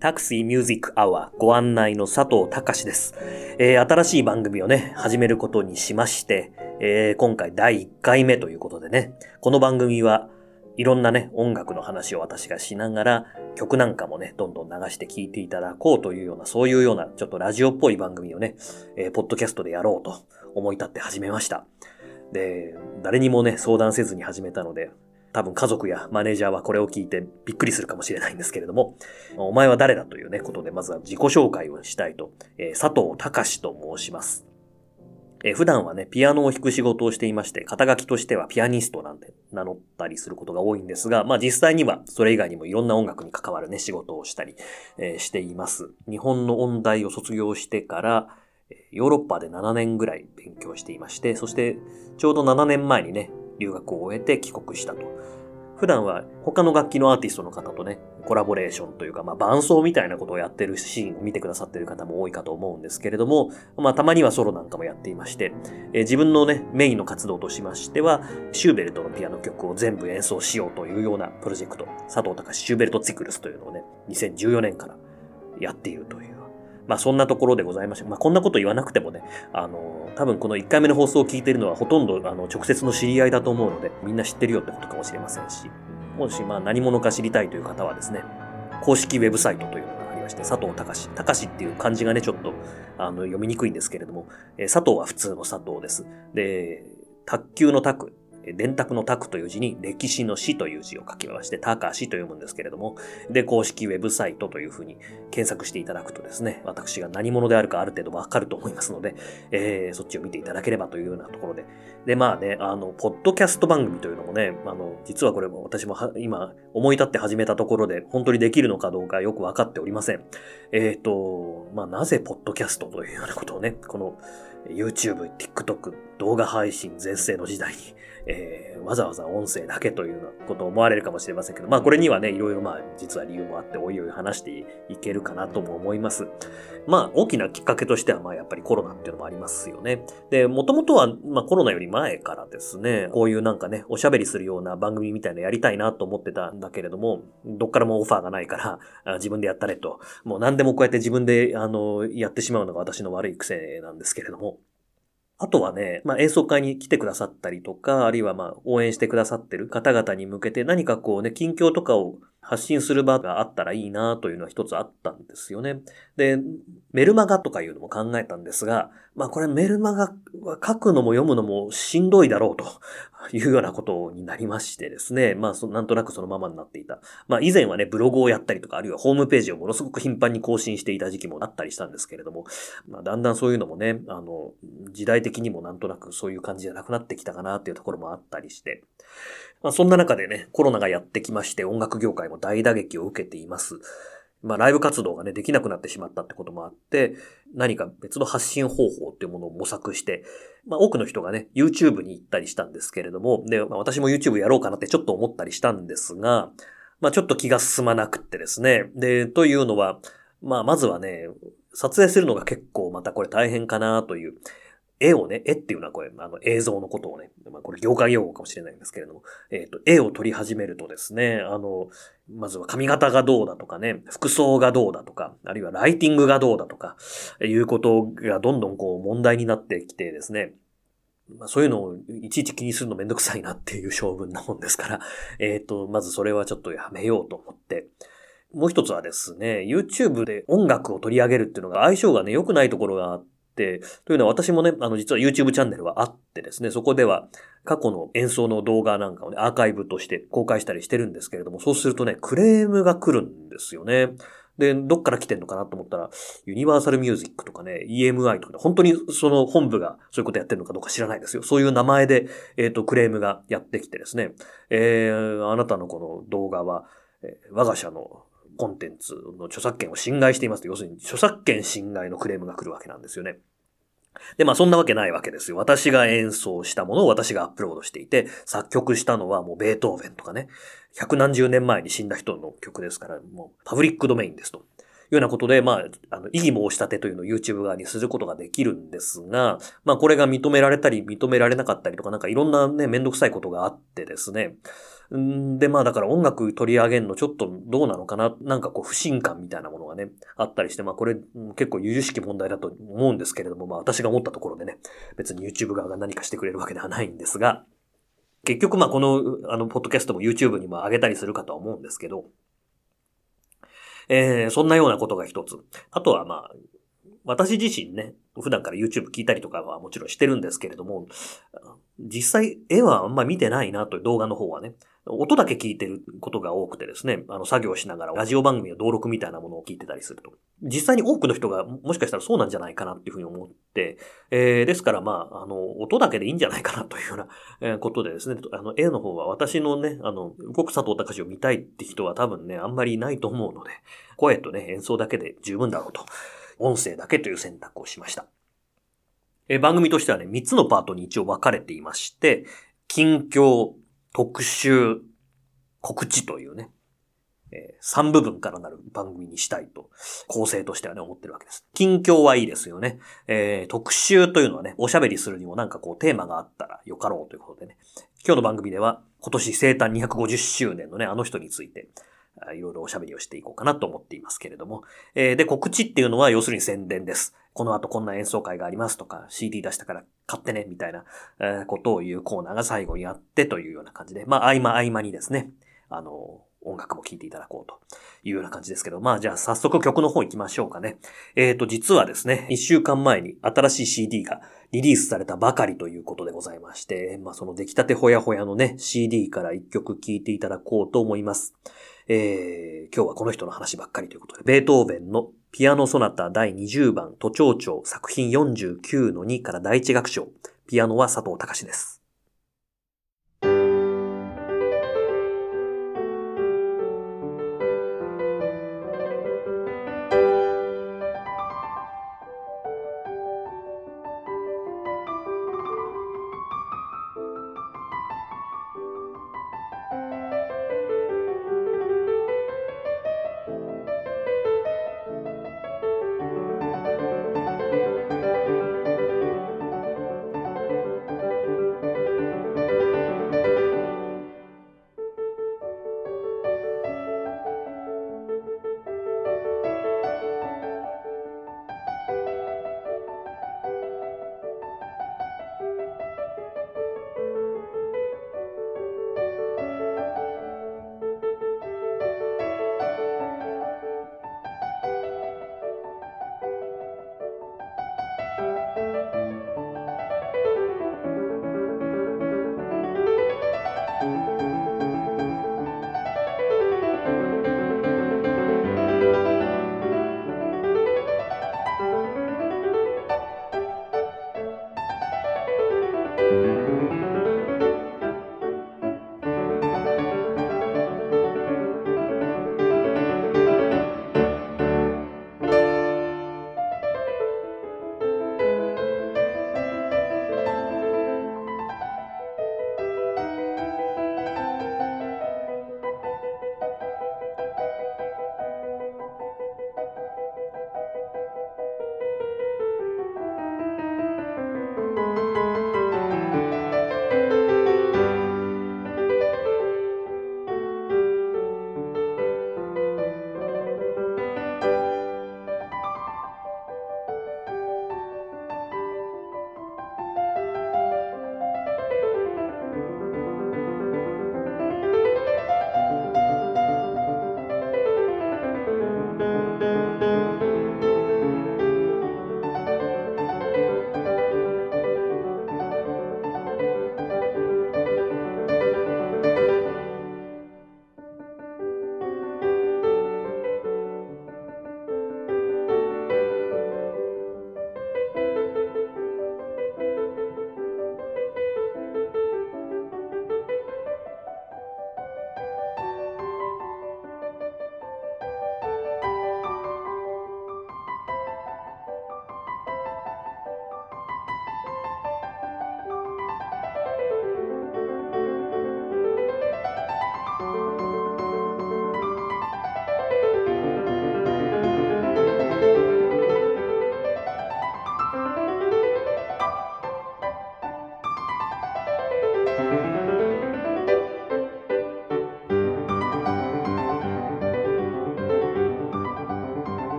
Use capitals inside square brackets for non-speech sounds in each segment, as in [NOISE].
タクシーミュージックアワーご案内の佐藤隆です、えー、新しい番組をね、始めることにしまして、えー、今回第1回目ということでね、この番組はいろんなね、音楽の話を私がしながら、曲なんかもね、どんどん流して聴いていただこうというような、そういうような、ちょっとラジオっぽい番組をね、えー、ポッドキャストでやろうと思い立って始めました。で、誰にもね、相談せずに始めたので、多分家族やマネージャーはこれを聞いてびっくりするかもしれないんですけれども、お前は誰だというね、ことでまずは自己紹介をしたいと、えー、佐藤隆と申します。え、普段はね、ピアノを弾く仕事をしていまして、肩書きとしてはピアニストなんて名乗ったりすることが多いんですが、まあ実際にはそれ以外にもいろんな音楽に関わるね、仕事をしたり、えー、しています。日本の音大を卒業してから、ヨーロッパで7年ぐらい勉強していまして、そしてちょうど7年前にね、留学を終えて帰国したと。普段は他の楽器のアーティストの方とね、コラボレーションというか、まあ伴奏みたいなことをやってるシーンを見てくださってる方も多いかと思うんですけれども、まあたまにはソロなんかもやっていまして、えー、自分のね、メインの活動としましては、シューベルトのピアノ曲を全部演奏しようというようなプロジェクト、佐藤隆シューベルトツィクルスというのをね、2014年からやっているというまあそんなところでございまして、まあこんなこと言わなくてもね、あの、多分この1回目の放送を聞いているのはほとんどあの直接の知り合いだと思うので、みんな知ってるよってことかもしれませんし、もしまあ何者か知りたいという方はですね、公式ウェブサイトというのがありまして、佐藤隆。隆っていう漢字がね、ちょっとあの読みにくいんですけれども、え、佐藤は普通の佐藤です。で、卓球の卓、電卓の卓という字に歴史の史という字を書きまして、高しと読むんですけれども、で、公式ウェブサイトというふうに検索していただくとですね、私が何者であるかある程度わかると思いますので、えー、そっちを見ていただければというようなところで。で、まあね、あの、ポッドキャスト番組というのもね、あの、実はこれも私も今思い立って始めたところで、本当にできるのかどうかよくわかっておりません。えっ、ー、と、まあ、なぜポッドキャストというようなことをね、この YouTube、TikTok、動画配信全盛の時代にえー、わざわざ音声だけというようなことを思われるかもしれませんけど、まあこれにはね、いろいろまあ実は理由もあって、おいおい話していけるかなとも思います。まあ大きなきっかけとしてはまあやっぱりコロナっていうのもありますよね。で、もともとはまあコロナより前からですね、こういうなんかね、おしゃべりするような番組みたいなやりたいなと思ってたんだけれども、どっからもオファーがないから、自分でやったれと。もう何でもこうやって自分であの、やってしまうのが私の悪い癖なんですけれども。あとはね、まあ、演奏会に来てくださったりとか、あるいはまあ、応援してくださってる方々に向けて何かこうね、近況とかを発信する場があったらいいなというのは一つあったんですよね。で、メルマガとかいうのも考えたんですが、まあこれメルマガは書くのも読むのもしんどいだろうというようなことになりましてですね。まあなんとなくそのままになっていた。まあ以前はね、ブログをやったりとか、あるいはホームページをものすごく頻繁に更新していた時期もあったりしたんですけれども、まあだんだんそういうのもね、あの、時代的にもなんとなくそういう感じじゃなくなってきたかなっていうところもあったりして、まあ、そんな中でね、コロナがやってきまして音楽業界も大打撃を受けています。まあ、ライブ活動がね、できなくなってしまったってこともあって、何か別の発信方法っていうものを模索して、まあ、多くの人がね、YouTube に行ったりしたんですけれども、で、まあ、私も YouTube やろうかなってちょっと思ったりしたんですが、まあ、ちょっと気が進まなくってですね。で、というのは、まあ、まずはね、撮影するのが結構またこれ大変かなという。絵をね、絵っていうのはこれ、あの映像のことをね、まあ、これ業界用語かもしれないんですけれども、えっ、ー、と、絵を撮り始めるとですね、あの、まずは髪型がどうだとかね、服装がどうだとか、あるいはライティングがどうだとか、いうことがどんどんこう問題になってきてですね、まあそういうのをいちいち気にするのめんどくさいなっていう性分なもんですから、えっ、ー、と、まずそれはちょっとやめようと思って、もう一つはですね、YouTube で音楽を取り上げるっていうのが相性がね、良くないところがあって、というのは私もね、あの実は YouTube チャンネルはあってですね、そこでは過去の演奏の動画なんかをね、アーカイブとして公開したりしてるんですけれども、そうするとね、クレームが来るんですよね。で、どっから来てんのかなと思ったら、ユニバーサルミュージックとかね、EMI とか、ね、本当にその本部がそういうことやってるのかどうか知らないですよ。そういう名前で、えっ、ー、と、クレームがやってきてですね、えー、あなたのこの動画は、えー、我が社のコンテンツの著作権を侵害しています要するに著作権侵害のクレームが来るわけなんですよね。で、まあそんなわけないわけですよ。私が演奏したものを私がアップロードしていて、作曲したのはもうベートーベンとかね、百何十年前に死んだ人の曲ですから、もうパブリックドメインですと。いうようなことで、まあ、あの、異議申し立てというのを YouTube 側にすることができるんですが、まあ、これが認められたり、認められなかったりとか、なんかいろんなね、めんどくさいことがあってですね、で、まあだから音楽取り上げるのちょっとどうなのかな、なんかこう不信感みたいなものがね、あったりして、まあこれ結構由々しき問題だと思うんですけれども、まあ私が思ったところでね、別に YouTube 側が何かしてくれるわけではないんですが、結局まあこの、あの、ポッドキャストも YouTube にも上げたりするかとは思うんですけど、えー、そんなようなことが一つ。あとはまあ、私自身ね、普段から YouTube 聞いたりとかはもちろんしてるんですけれども、実際絵はあんま見てないなという動画の方はね、音だけ聞いてることが多くてですね、あの作業しながらラジオ番組の登録みたいなものを聞いてたりすると。実際に多くの人がもしかしたらそうなんじゃないかなっていうふうに思って、えー、ですからまあ、あの、音だけでいいんじゃないかなというようなことでですね、あの、絵の方は私のね、あの、動く佐藤隆を見たいって人は多分ね、あんまりいないと思うので、声とね、演奏だけで十分だろうと。音声だけという選択をしました。え番組としてはね、3つのパートに一応分かれていまして、近況、特集、告知というね、えー、3部分からなる番組にしたいと、構成としてはね、思ってるわけです。近況はいいですよね。えー、特集というのはね、おしゃべりするにもなんかこうテーマがあったらよかろうということでね、今日の番組では今年生誕250周年のね、あの人について、いろいろおしゃべりをしていこうかなと思っていますけれども。えー、で、告知っていうのは要するに宣伝です。この後こんな演奏会がありますとか、CD 出したから買ってね、みたいな、えことを言うコーナーが最後にあってというような感じで、まあ、合間合間にですね、あの、音楽も聴いていただこうというような感じですけど、まあじゃあ早速曲の方行きましょうかね。えっ、ー、と、実はですね、一週間前に新しい CD がリリースされたばかりということでございまして、まあその出来たてほやほやのね、CD から一曲聴いていただこうと思います。えー、今日はこの人の話ばっかりということで、ベートーベンのピアノソナタ第20番都庁長作品49-2から第1楽章、ピアノは佐藤隆です。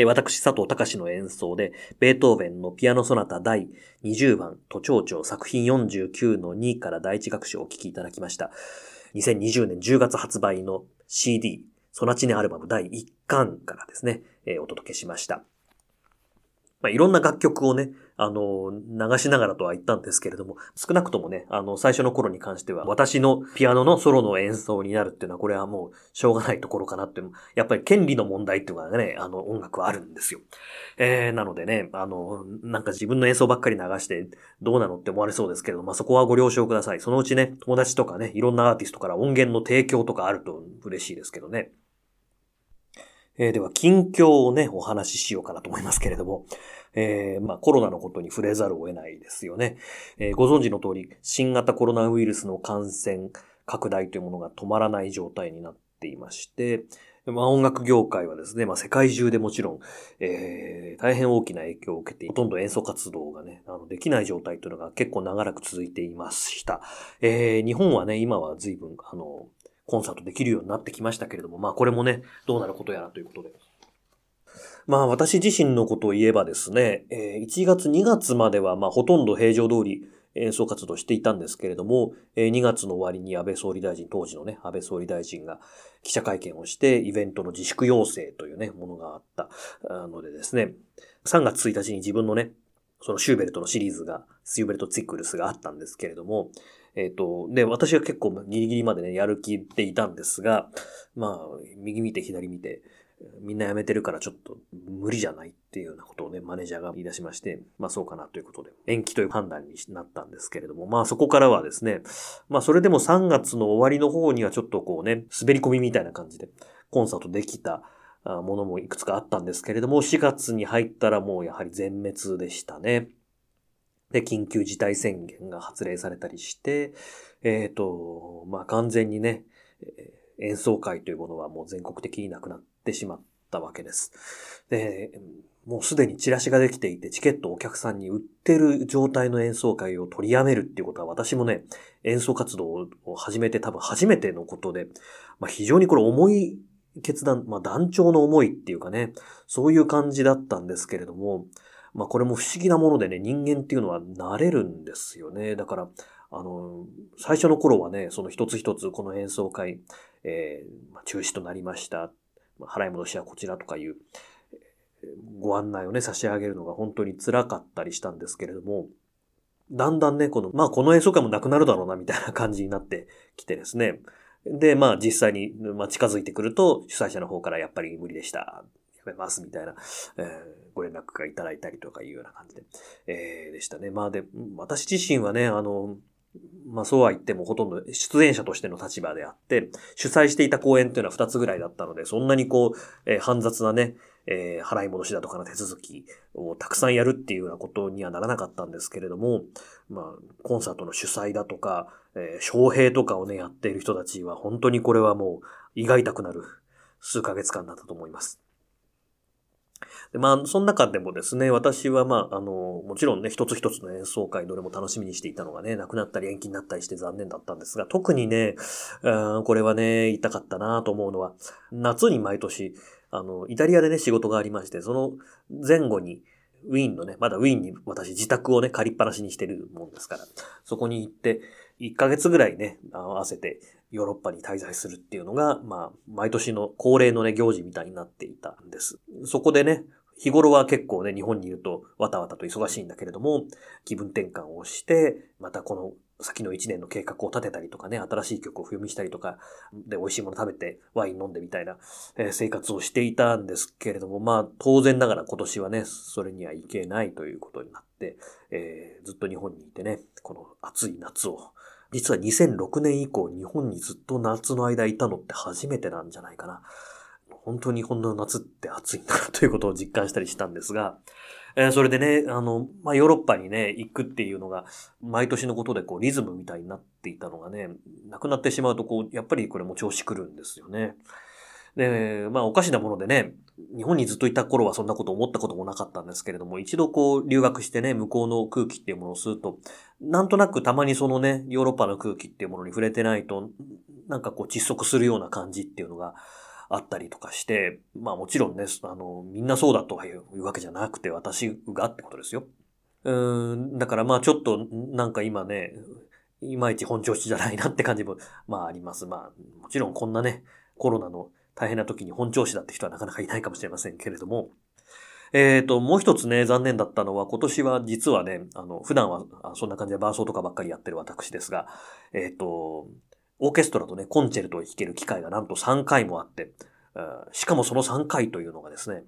え、私、佐藤隆の演奏で、ベートーベンのピアノソナタ第20番、都庁長作品49の2から第一楽章をお聴きいただきました。2020年10月発売の CD、ソナチネアルバム第1巻からですね、え、お届けしました。まあ、いろんな楽曲をね、あの、流しながらとは言ったんですけれども、少なくともね、あの、最初の頃に関しては、私のピアノのソロの演奏になるっていうのは、これはもう、しょうがないところかなっていう、やっぱり権利の問題っていうのがね、あの、音楽はあるんですよ。えー、なのでね、あの、なんか自分の演奏ばっかり流して、どうなのって思われそうですけれども、まあ、そこはご了承ください。そのうちね、友達とかね、いろんなアーティストから音源の提供とかあると嬉しいですけどね。えー、では、近況をね、お話ししようかなと思いますけれども、えー、まあ、コロナのことに触れざるを得ないですよね。えー、ご存知の通り、新型コロナウイルスの感染拡大というものが止まらない状態になっていまして、まあ、音楽業界はですね、まあ、世界中でもちろん、えー、大変大きな影響を受けて、ほとんど演奏活動がね、あの、できない状態というのが結構長らく続いていました。えー、日本はね、今は随分、あの、コンサートできるようになってきましたけれども、まあこれもね、どうなることやらということで。まあ私自身のことを言えばですね、1月2月まではまあほとんど平常通り演奏活動していたんですけれども、2月の終わりに安倍総理大臣、当時のね、安倍総理大臣が記者会見をして、イベントの自粛要請というね、ものがあったのでですね、3月1日に自分のね、そのシューベルトのシリーズが、シューベルトツィックルスがあったんですけれども、えっ、ー、と、で、私は結構ギリギリまでね、やる気でいたんですが、まあ、右見て左見て、みんな辞めてるからちょっと無理じゃないっていうようなことをね、マネージャーが言い出しまして、まあそうかなということで、延期という判断になったんですけれども、まあそこからはですね、まあそれでも3月の終わりの方にはちょっとこうね、滑り込みみたいな感じで、コンサートできたものもいくつかあったんですけれども、4月に入ったらもうやはり全滅でしたね。で、緊急事態宣言が発令されたりして、えっ、ー、と、まあ、完全にね、演奏会というものはもう全国的になくなってしまったわけです。で、もうすでにチラシができていて、チケットをお客さんに売ってる状態の演奏会を取りやめるっていうことは、私もね、演奏活動を始めて多分初めてのことで、まあ、非常にこれ重い決断、まあ、団長の思いっていうかね、そういう感じだったんですけれども、まあこれも不思議なものでね、人間っていうのは慣れるんですよね。だから、あの、最初の頃はね、その一つ一つこの演奏会、えー、中止となりました。払い戻しはこちらとかいう、ご案内をね、差し上げるのが本当に辛かったりしたんですけれども、だんだんね、この、まあこの演奏会もなくなるだろうな、みたいな感じになってきてですね。で、まあ実際に、まあ、近づいてくると、主催者の方からやっぱり無理でした。やめます、みたいな、えー、ご連絡がいただいたりとかいうような感じで、えー、でしたね。まあで、私自身はね、あの、まあそうは言ってもほとんど出演者としての立場であって、主催していた公演っていうのは2つぐらいだったので、そんなにこう、えー、煩雑なね、えー、払い戻しだとかの手続きをたくさんやるっていうようなことにはならなかったんですけれども、まあ、コンサートの主催だとか、えー、招聘とかをね、やっている人たちは本当にこれはもう胃が痛くなる数ヶ月間だったと思います。でまあ、その中でもですね、私はまあ、あの、もちろんね、一つ一つの演奏会、どれも楽しみにしていたのがね、なくなったり延期になったりして残念だったんですが、特にね、うんこれはね、言いたかったなと思うのは、夏に毎年、あの、イタリアでね、仕事がありまして、その前後に、ウィーンのね、まだウィーンに私自宅をね、借りっぱなしにしてるもんですから、そこに行って、1ヶ月ぐらいね、合わせてヨーロッパに滞在するっていうのが、まあ、毎年の恒例のね、行事みたいになっていたんです。そこでね、日頃は結構ね、日本にいるとわたわたと忙しいんだけれども、気分転換をして、またこの先の一年の計画を立てたりとかね、新しい曲を読みしたりとか、で、美味しいもの食べて、ワイン飲んでみたいな、え、生活をしていたんですけれども、まあ、当然ながら今年はね、それにはいけないということになって、えー、ずっと日本にいてね、この暑い夏を、実は2006年以降、日本にずっと夏の間いたのって初めてなんじゃないかな。本当にこんな夏って暑いんだなということを実感したりしたんですが、えー、それでね、あの、まあ、ヨーロッパにね、行くっていうのが、毎年のことでこう、リズムみたいになっていたのがね、なくなってしまうとこう、やっぱりこれも調子くるんですよね。で、まあ、おかしなものでね、日本にずっといた頃はそんなこと思ったこともなかったんですけれども、一度こう、留学してね、向こうの空気っていうものを吸うと、なんとなくたまにそのね、ヨーロッパの空気っていうものに触れてないと、なんかこう、窒息するような感じっていうのが、あったりとかして、まあもちろんね、あの、みんなそうだとはいうわけじゃなくて私がってことですよ。うん、だからまあちょっとなんか今ね、いまいち本調子じゃないなって感じも、まああります。まあもちろんこんなね、コロナの大変な時に本調子だって人はなかなかいないかもしれませんけれども、えっ、ー、と、もう一つね、残念だったのは、今年は実はね、あの、普段はそんな感じで伴奏とかばっかりやってる私ですが、えっ、ー、と、オーケストラとね、コンチェルトを弾ける機会がなんと3回もあって、しかもその3回というのがですね、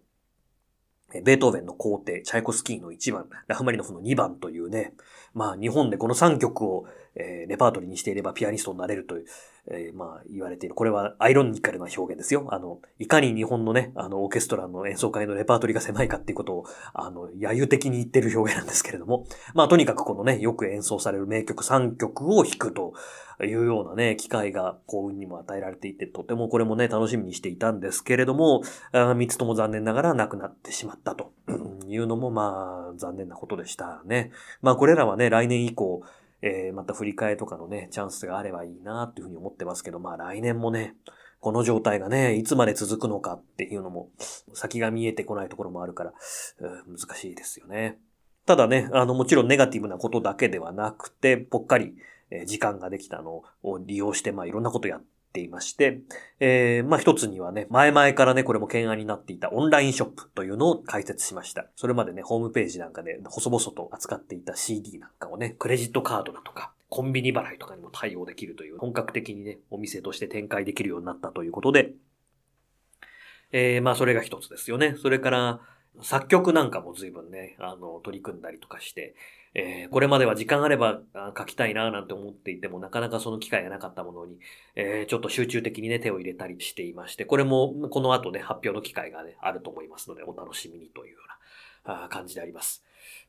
ベートーベンの皇帝、チャイコスキーの1番、ラフマリノフの2番というね、まあ日本でこの3曲を、えー、レパートリーにしていればピアニストになれるという、えー、まあ言われている。これはアイロニカルな表現ですよ。あの、いかに日本のね、あの、オーケストラの演奏会のレパートリーが狭いかっていうことを、あの、揶揄的に言ってる表現なんですけれども、まあとにかくこのね、よく演奏される名曲3曲を弾くというようなね、機会が幸運にも与えられていて、とてもこれもね、楽しみにしていたんですけれども、3つとも残念ながら亡くなってしまったというのも、まあ、残念なことでしたね。まあこれらはね、来年以降、えー、また振り替えとかのね、チャンスがあればいいなっていうふうに思ってますけど、まあ来年もね、この状態がね、いつまで続くのかっていうのも、先が見えてこないところもあるから、難しいですよね。ただね、あの、もちろんネガティブなことだけではなくて、ぽっかり、時間ができたのを利用して、まあいろんなことやっていまして、えー、まあ一つにはね、前々からね、これも懸案になっていたオンラインショップというのを開設しました。それまでね、ホームページなんかで細々と扱っていた CD なんかをね、クレジットカードだとか、コンビニ払いとかにも対応できるという、本格的にね、お店として展開できるようになったということで、えー、まあそれが一つですよね。それから、作曲なんかも随分ね、あの、取り組んだりとかして、えー、これまでは時間あれば書きたいななんて思っていても、なかなかその機会がなかったものに、えー、ちょっと集中的にね、手を入れたりしていまして、これもこの後ね、発表の機会がね、あると思いますので、お楽しみにというような感じであります。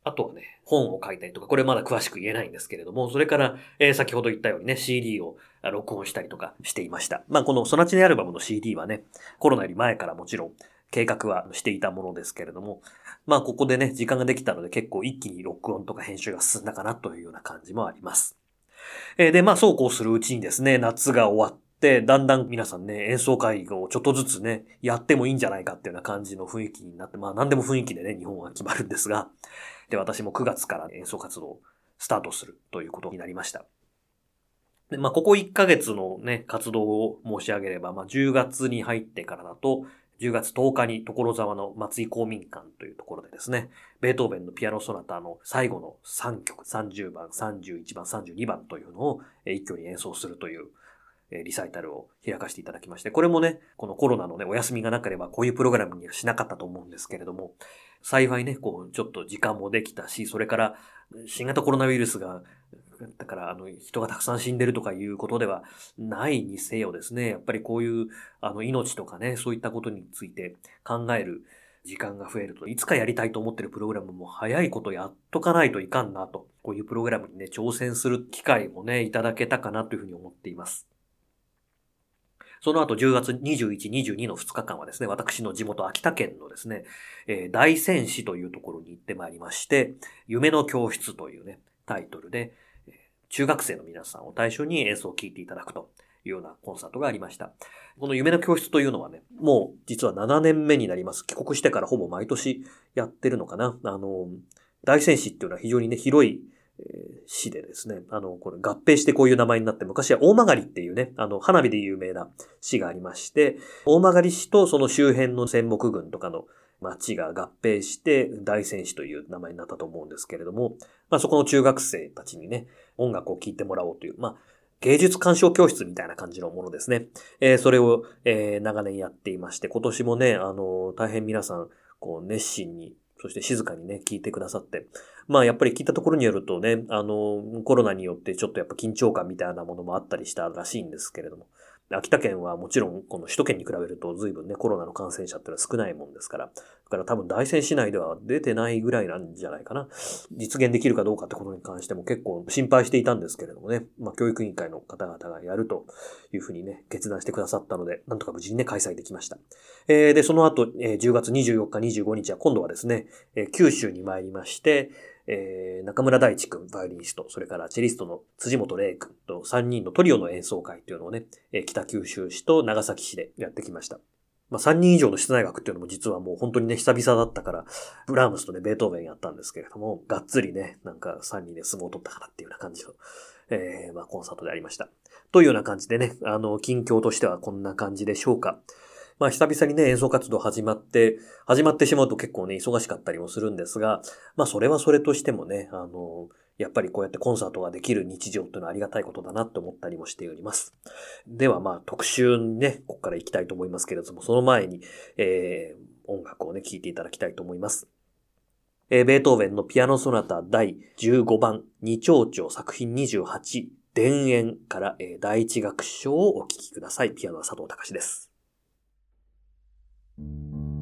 あとはね、本を書いたりとか、これまだ詳しく言えないんですけれども、それから、えー、先ほど言ったようにね、CD を録音したりとかしていました。まあ、このソナチネアルバムの CD はね、コロナより前からもちろん計画はしていたものですけれども、まあここでね、時間ができたので結構一気に録音とか編集が進んだかなというような感じもあります。えー、で、まあそうこうするうちにですね、夏が終わって、だんだん皆さんね、演奏会をちょっとずつね、やってもいいんじゃないかっていうような感じの雰囲気になって、まあ何でも雰囲気でね、日本は決まるんですが、で、私も9月から演奏活動をスタートするということになりました。で、まあ、ここ1ヶ月のね、活動を申し上げれば、まあ、10月に入ってからだと、10月10日に所沢の松井公民館というところでですね、ベートーベンのピアノソナタの最後の3曲、30番、31番、32番というのを一挙に演奏するというリサイタルを開かせていただきまして、これもね、このコロナのね、お休みがなければこういうプログラムにはしなかったと思うんですけれども、幸いね、こう、ちょっと時間もできたし、それから新型コロナウイルスがだから、あの、人がたくさん死んでるとかいうことではないにせよですね、やっぱりこういう、あの、命とかね、そういったことについて考える時間が増えると、いつかやりたいと思ってるプログラムも早いことやっとかないといかんなと、こういうプログラムにね、挑戦する機会もね、いただけたかなというふうに思っています。その後10月21、22の2日間はですね、私の地元秋田県のですね、えー、大仙市というところに行ってまいりまして、夢の教室というね、タイトルで、中学生の皆さんを対象に演奏を聴いていただくというようなコンサートがありました。この夢の教室というのはね、もう実は7年目になります。帰国してからほぼ毎年やってるのかな。あの、大仙市っていうのは非常にね、広い市でですね、あの、これ合併してこういう名前になって、昔は大曲っていうね、あの、花火で有名な市がありまして、大曲市とその周辺の戦木群とかの町が合併して大仙市という名前になったと思うんですけれども、まあそこの中学生たちにね、音楽を聴いてもらおうという、まあ芸術鑑賞教室みたいな感じのものですね。えー、それを、えー、長年やっていまして、今年もね、あの、大変皆さん、こう、熱心に、そして静かにね、聞いてくださって、まあやっぱり聞いたところによるとね、あの、コロナによってちょっとやっぱ緊張感みたいなものもあったりしたらしいんですけれども、秋田県はもちろん、この首都圏に比べると随分ね、コロナの感染者ってのは少ないもんですから、だから多分大仙市内では出てないぐらいなんじゃないかな。実現できるかどうかってことに関しても結構心配していたんですけれどもね、まあ教育委員会の方々がやるというふうにね、決断してくださったので、なんとか無事にね、開催できました。えー、で、その後、えー、10月24日、25日は今度はですね、えー、九州に参りまして、えー、中村大地君、バイオリニスト、それからチェリストの辻本玲君と3人のトリオの演奏会というのをね、えー、北九州市と長崎市でやってきました。まあ、3人以上の室内楽っていうのも実はもう本当にね、久々だったから、ブラームスとね、ベートーベンやったんですけれども、がっつりね、なんか3人で相撲を取ったからっていうような感じの、えー、まあ、コンサートでありました。というような感じでね、あの、近況としてはこんな感じでしょうか。まあ久々にね、演奏活動始まって、始まってしまうと結構ね、忙しかったりもするんですが、まあそれはそれとしてもね、あの、やっぱりこうやってコンサートができる日常っていうのはありがたいことだなって思ったりもしております。ではまあ特集にね、ここから行きたいと思いますけれども、その前に、えー、音楽をね、聴いていただきたいと思います。えー、ベートーベンのピアノソナタ第15番、二丁々作品28、田園から、えー、第一楽章をお聴きください。ピアノは佐藤隆です。Thank you.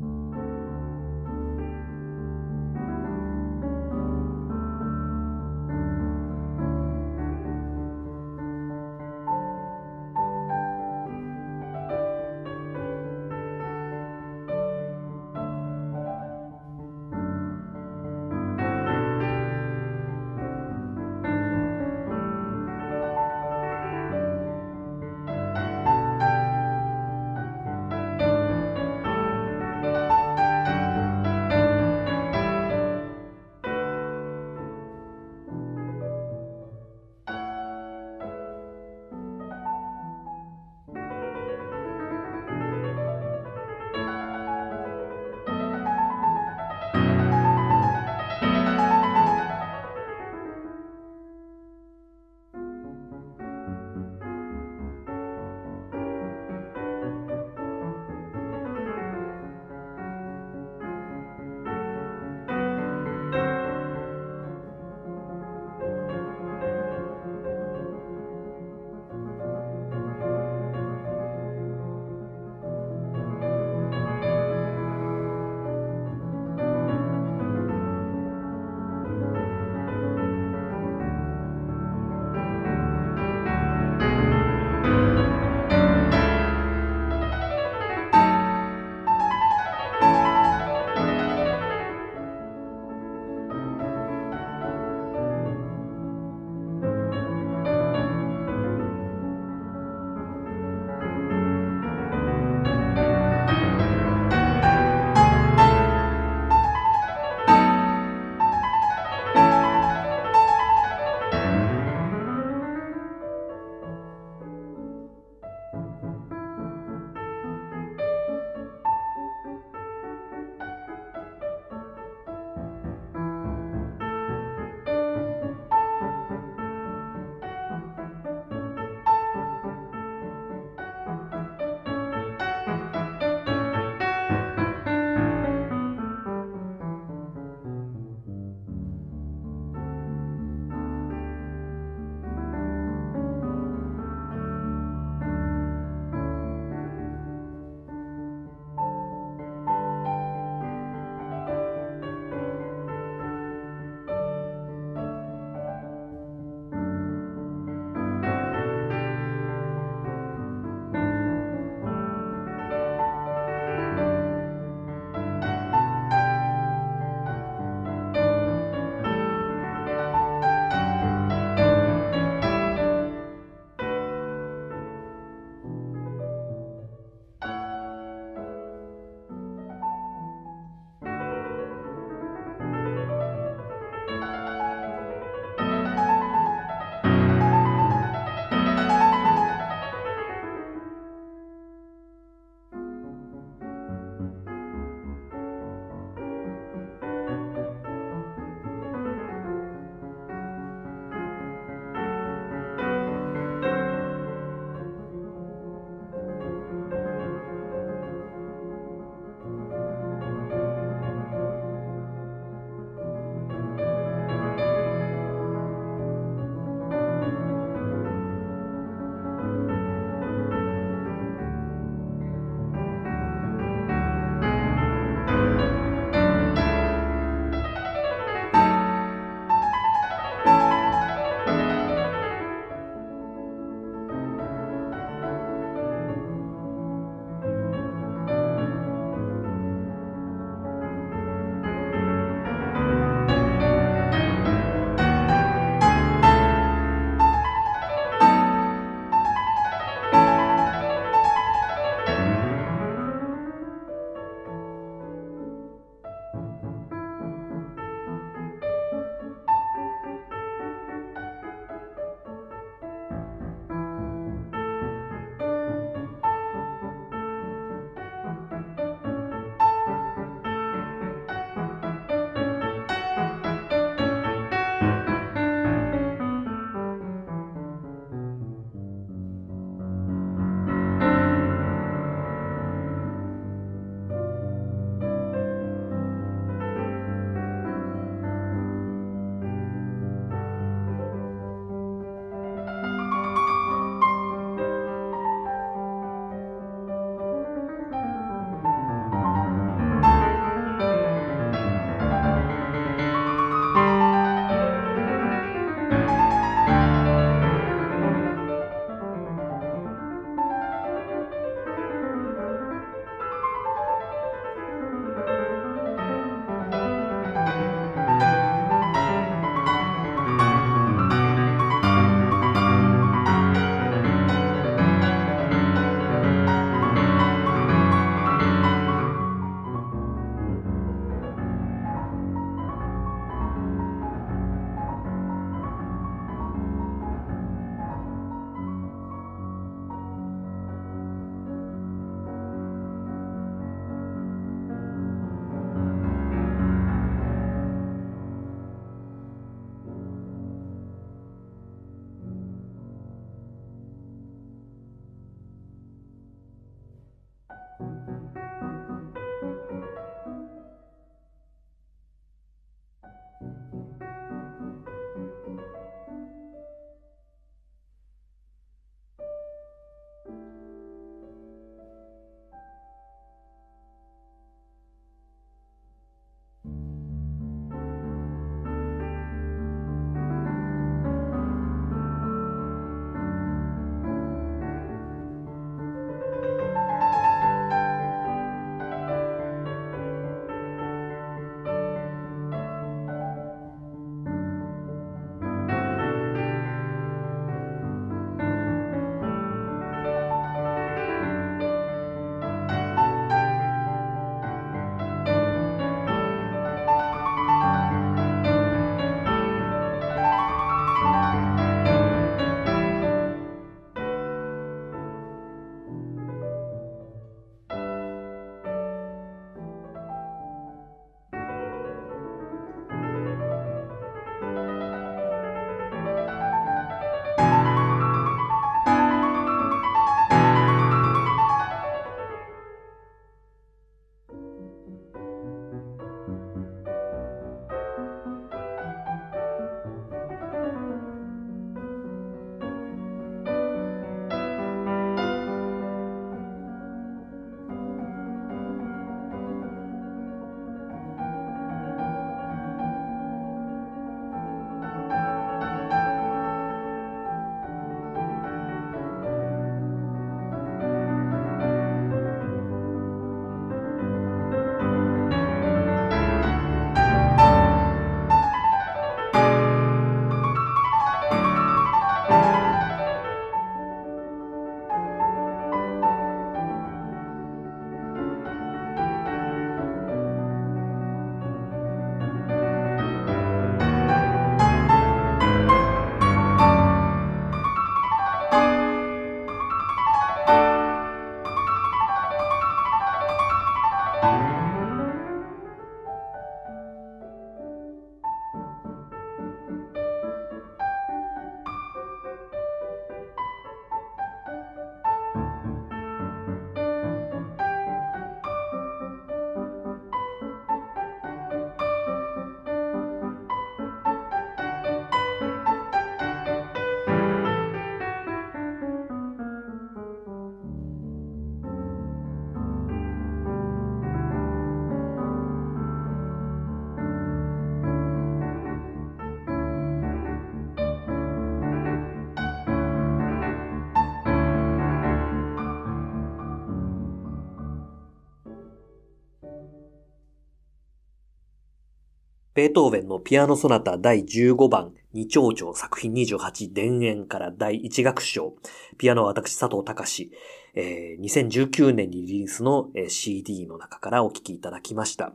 ベートーベンのピアノソナタ第15番、二丁調作品28田園から第1楽章、ピアノは私佐藤隆、えー、2019年にリリースの CD の中からお聴きいただきました。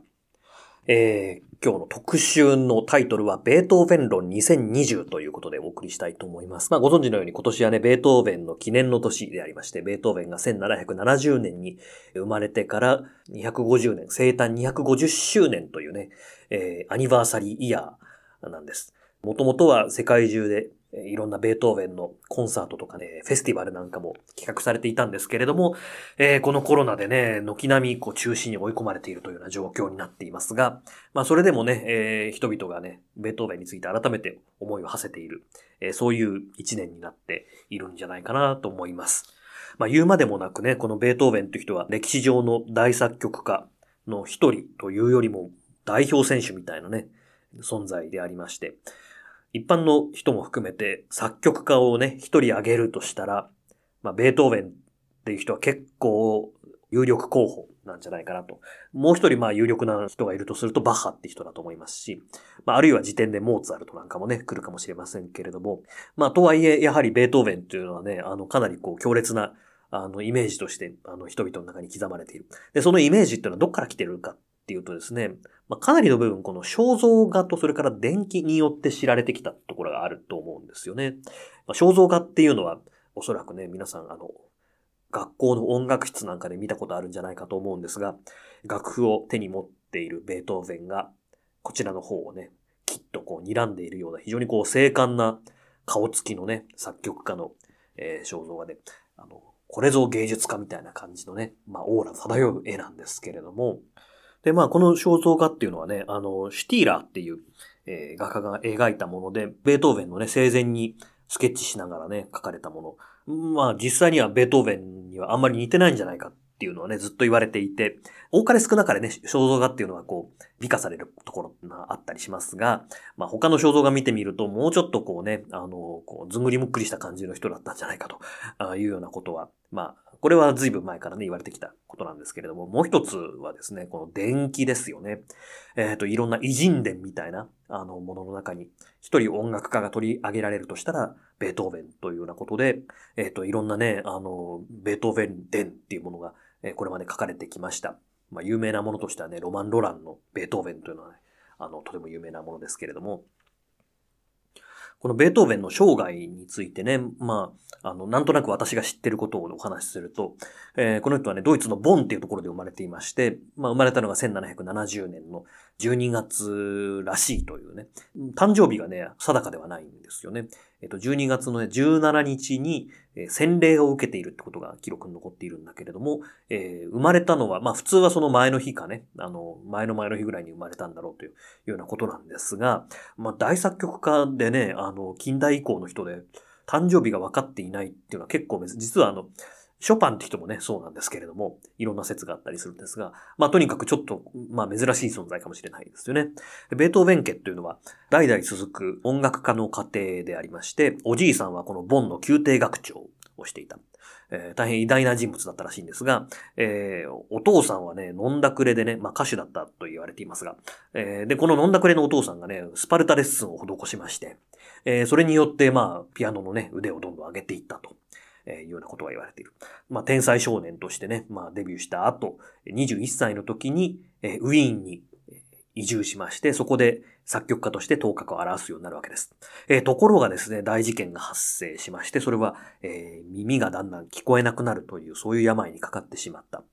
えー、今日の特集のタイトルは、ベートーベン論2020ということでお送りしたいと思います。まあ、ご存知のように今年はね、ベートーベンの記念の年でありまして、ベートーベンが1770年に生まれてから250年、生誕250周年というね、えー、アニバーサリーイヤーなんです。もともとは世界中でいろんなベートーベンのコンサートとかね、フェスティバルなんかも企画されていたんですけれども、えー、このコロナでね、軒並みこう中止に追い込まれているというような状況になっていますが、まあそれでもね、えー、人々がね、ベートーベンについて改めて思いを馳せている、えー、そういう一年になっているんじゃないかなと思います。まあ言うまでもなくね、このベートーベンという人は歴史上の大作曲家の一人というよりも代表選手みたいなね、存在でありまして、一般の人も含めて作曲家をね、一人挙げるとしたら、まあ、ベートーベンっていう人は結構有力候補なんじゃないかなと。もう一人まあ有力な人がいるとするとバッハって人だと思いますし、まああるいは時点でモーツァルトなんかもね、来るかもしれませんけれども、まあとはいえ、やはりベートーベンっていうのはね、あのかなりこう強烈なあのイメージとしてあの人々の中に刻まれている。で、そのイメージっていうのはどっから来てるかっっていうとですね、まあ、かなりの部分、この肖像画とそれから電気によって知られてきたところがあると思うんですよね。まあ、肖像画っていうのは、おそらくね、皆さん、あの、学校の音楽室なんかで見たことあるんじゃないかと思うんですが、楽譜を手に持っているベートーベンが、こちらの方をね、きっとこう睨んでいるような、非常にこう精悍な顔つきのね、作曲家の、えー、肖像画で、あの、これぞ芸術家みたいな感じのね、まあ、オーラ漂う絵なんですけれども、で、まあ、この肖像画っていうのはね、あの、シュティーラーっていう、えー、画家が描いたもので、ベートーベンのね、生前にスケッチしながらね、描かれたもの。まあ、実際にはベートーベンにはあんまり似てないんじゃないかっていうのはね、ずっと言われていて、多かれ少なかれね、肖像画っていうのはこう、美化されるところがあったりしますが、まあ他の肖像画見てみると、もうちょっとこうね、あの、こう、ずんぐりむっくりした感じの人だったんじゃないかというようなことは、まあ、これは随分前からね、言われてきたことなんですけれども、もう一つはですね、この電気ですよね。えっ、ー、と、いろんな偉人伝みたいな、あの、ものの中に、一人音楽家が取り上げられるとしたら、ベートーベンというようなことで、えっ、ー、と、いろんなね、あの、ベートーベン伝っていうものが、えこれまで書かれてきました。まあ、有名なものとしてはね、ロマン・ロランのベートーベンというのはね、あの、とても有名なものですけれども、このベートーベンの生涯についてね、まあ、あの、なんとなく私が知ってることをお話しすると、えー、この人はね、ドイツのボンっていうところで生まれていまして、まあ、生まれたのが1770年の12月らしいというね、誕生日がね、定かではないんですよね。えっと、12月の、ね、17日に、え、洗礼を受けているってことが記録に残っているんだけれども、えー、生まれたのは、まあ普通はその前の日かね、あの、前の前の日ぐらいに生まれたんだろうというようなことなんですが、まあ大作曲家でね、あの、近代以降の人で、誕生日が分かっていないっていうのは結構実はあの、ショパンって人もね、そうなんですけれども、いろんな説があったりするんですが、まあとにかくちょっと、まあ珍しい存在かもしれないですよね。ベートーベン家っていうのは、代々続く音楽家の家庭でありまして、おじいさんはこのボンの宮廷学長をしていた。えー、大変偉大な人物だったらしいんですが、えー、お父さんはね、飲んだくれでね、まあ歌手だったと言われていますが、えー、で、この飲んだくれのお父さんがね、スパルタレッスンを施しまして、えー、それによって、まあ、ピアノのね、腕をどんどん上げていったと。えいうようなことが言われている。まあ、天才少年としてね、まあ、デビューした後、21歳の時に、えウィーンに移住しまして、そこで作曲家として頭角を表すようになるわけです。えー、ところがですね、大事件が発生しまして、それは、えー、耳がだんだん聞こえなくなるという、そういう病にかかってしまった。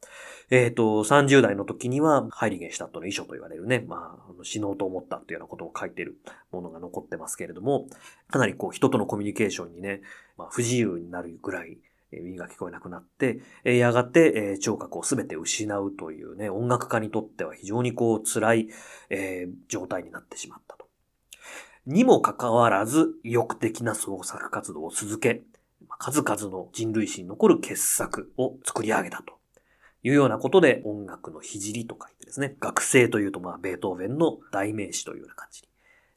えっ、ー、と、30代の時には、ハイリゲンシュタットの遺書と言われるね、まあ、死のうと思ったというようなことを書いてるものが残ってますけれども、かなりこう、人とのコミュニケーションにね、まあ、不自由になるぐらい、耳が聞こえなくなって、やがて、聴覚をすべて失うというね、音楽家にとっては非常にこう辛い、えー、状態になってしまったと。にもかかわらず、意欲的な創作活動を続け、数々の人類史に残る傑作を作り上げたというようなことで、音楽の聖と書いてですね、学生というとまあ、ベートーベンの代名詞というような感じに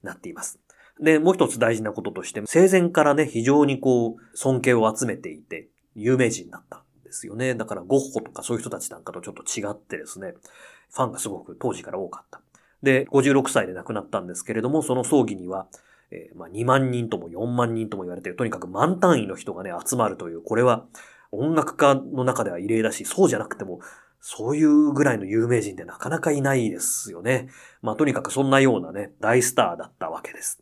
なっています。で、もう一つ大事なこととして、生前からね、非常にこう、尊敬を集めていて、有名人だったんですよね。だからゴッホとかそういう人たちなんかとちょっと違ってですね、ファンがすごく当時から多かった。で、56歳で亡くなったんですけれども、その葬儀には、えー、まあ、2万人とも4万人とも言われている、とにかく万単位の人がね、集まるという、これは音楽家の中では異例だし、そうじゃなくても、そういうぐらいの有名人ってなかなかいないですよね。まあ、とにかくそんなようなね、大スターだったわけです。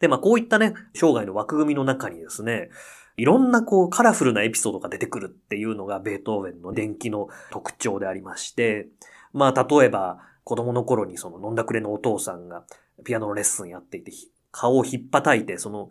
で、まあ、こういったね、生涯の枠組みの中にですね、いろんなこうカラフルなエピソードが出てくるっていうのがベートーベンの伝記の特徴でありまして、まあ例えば子供の頃にその飲んだくれのお父さんがピアノのレッスンやっていて顔をひっぱたいてその、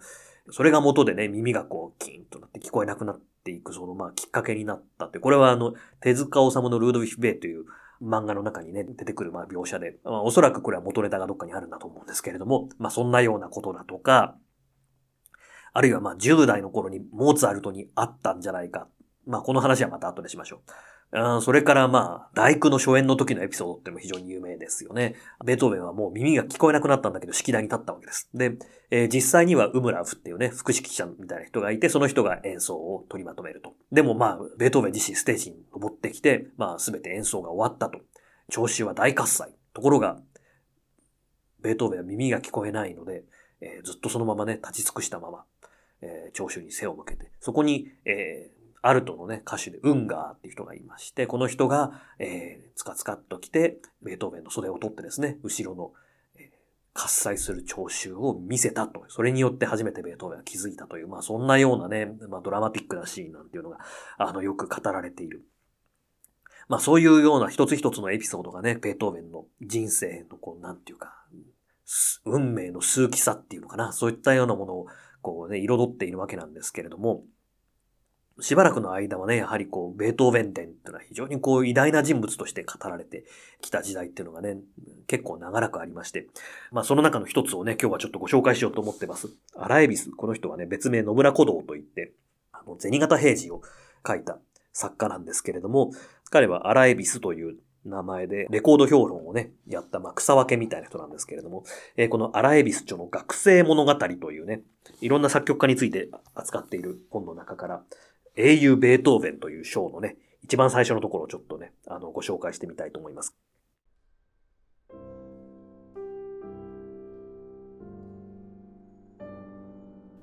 それが元でね耳がこうキーンとなって聞こえなくなっていくそのまあきっかけになったって、これはあの手塚治虫のルードウィフ・ベイという漫画の中にね、出てくるまあ描写で、まあ、おそらくこれは元ネタがどっかにあるんだと思うんですけれども、まあそんなようなことだとか、あるいはまあ10代の頃にモーツァルトにあったんじゃないか。まあこの話はまた後でしましょう。それからまあ、大工の初演の時のエピソードっても非常に有名ですよね。ベートーベンはもう耳が聞こえなくなったんだけど、式台に立ったわけです。で、えー、実際にはウムラフっていうね、副指揮者みたいな人がいて、その人が演奏を取りまとめると。でもまあ、ベートーベン自身ステージに登ってきて、まあ、すべて演奏が終わったと。聴衆は大喝采。ところが、ベートーベンは耳が聞こえないので、えー、ずっとそのままね、立ち尽くしたまま、えー、聴衆に背を向けて、そこに、えー、アルトのね、歌手でウンガーっていう人がいまして、この人が、えー、つかつかっと来て、ベートーベンの袖を取ってですね、後ろの、えー、喝采する聴衆を見せたと。それによって初めてベートーベンは気づいたという、まあそんなようなね、まあドラマティックなシーンなんていうのが、あの、よく語られている。まあそういうような一つ一つのエピソードがね、ベートーベンの人生のこう、なんていうか、運命の数奇さっていうのかな、そういったようなものをこうね、彩っているわけなんですけれども、しばらくの間はね、やはりこう、ベートーベン伝っていうのは非常にこう、偉大な人物として語られてきた時代っていうのがね、結構長らくありまして、まあその中の一つをね、今日はちょっとご紹介しようと思ってます。アラエビス、この人はね、別名野村古道といって、あの、銭形平次を書いた作家なんですけれども、彼はアラエビスという名前で、レコード評論をね、やった、まあ、草分けみたいな人なんですけれども、えー、このアラエビス著の学生物語というね、いろんな作曲家について扱っている本の中から、英雄ベートーベンという章のね、一番最初のところをちょっとね、あの、ご紹介してみたいと思います。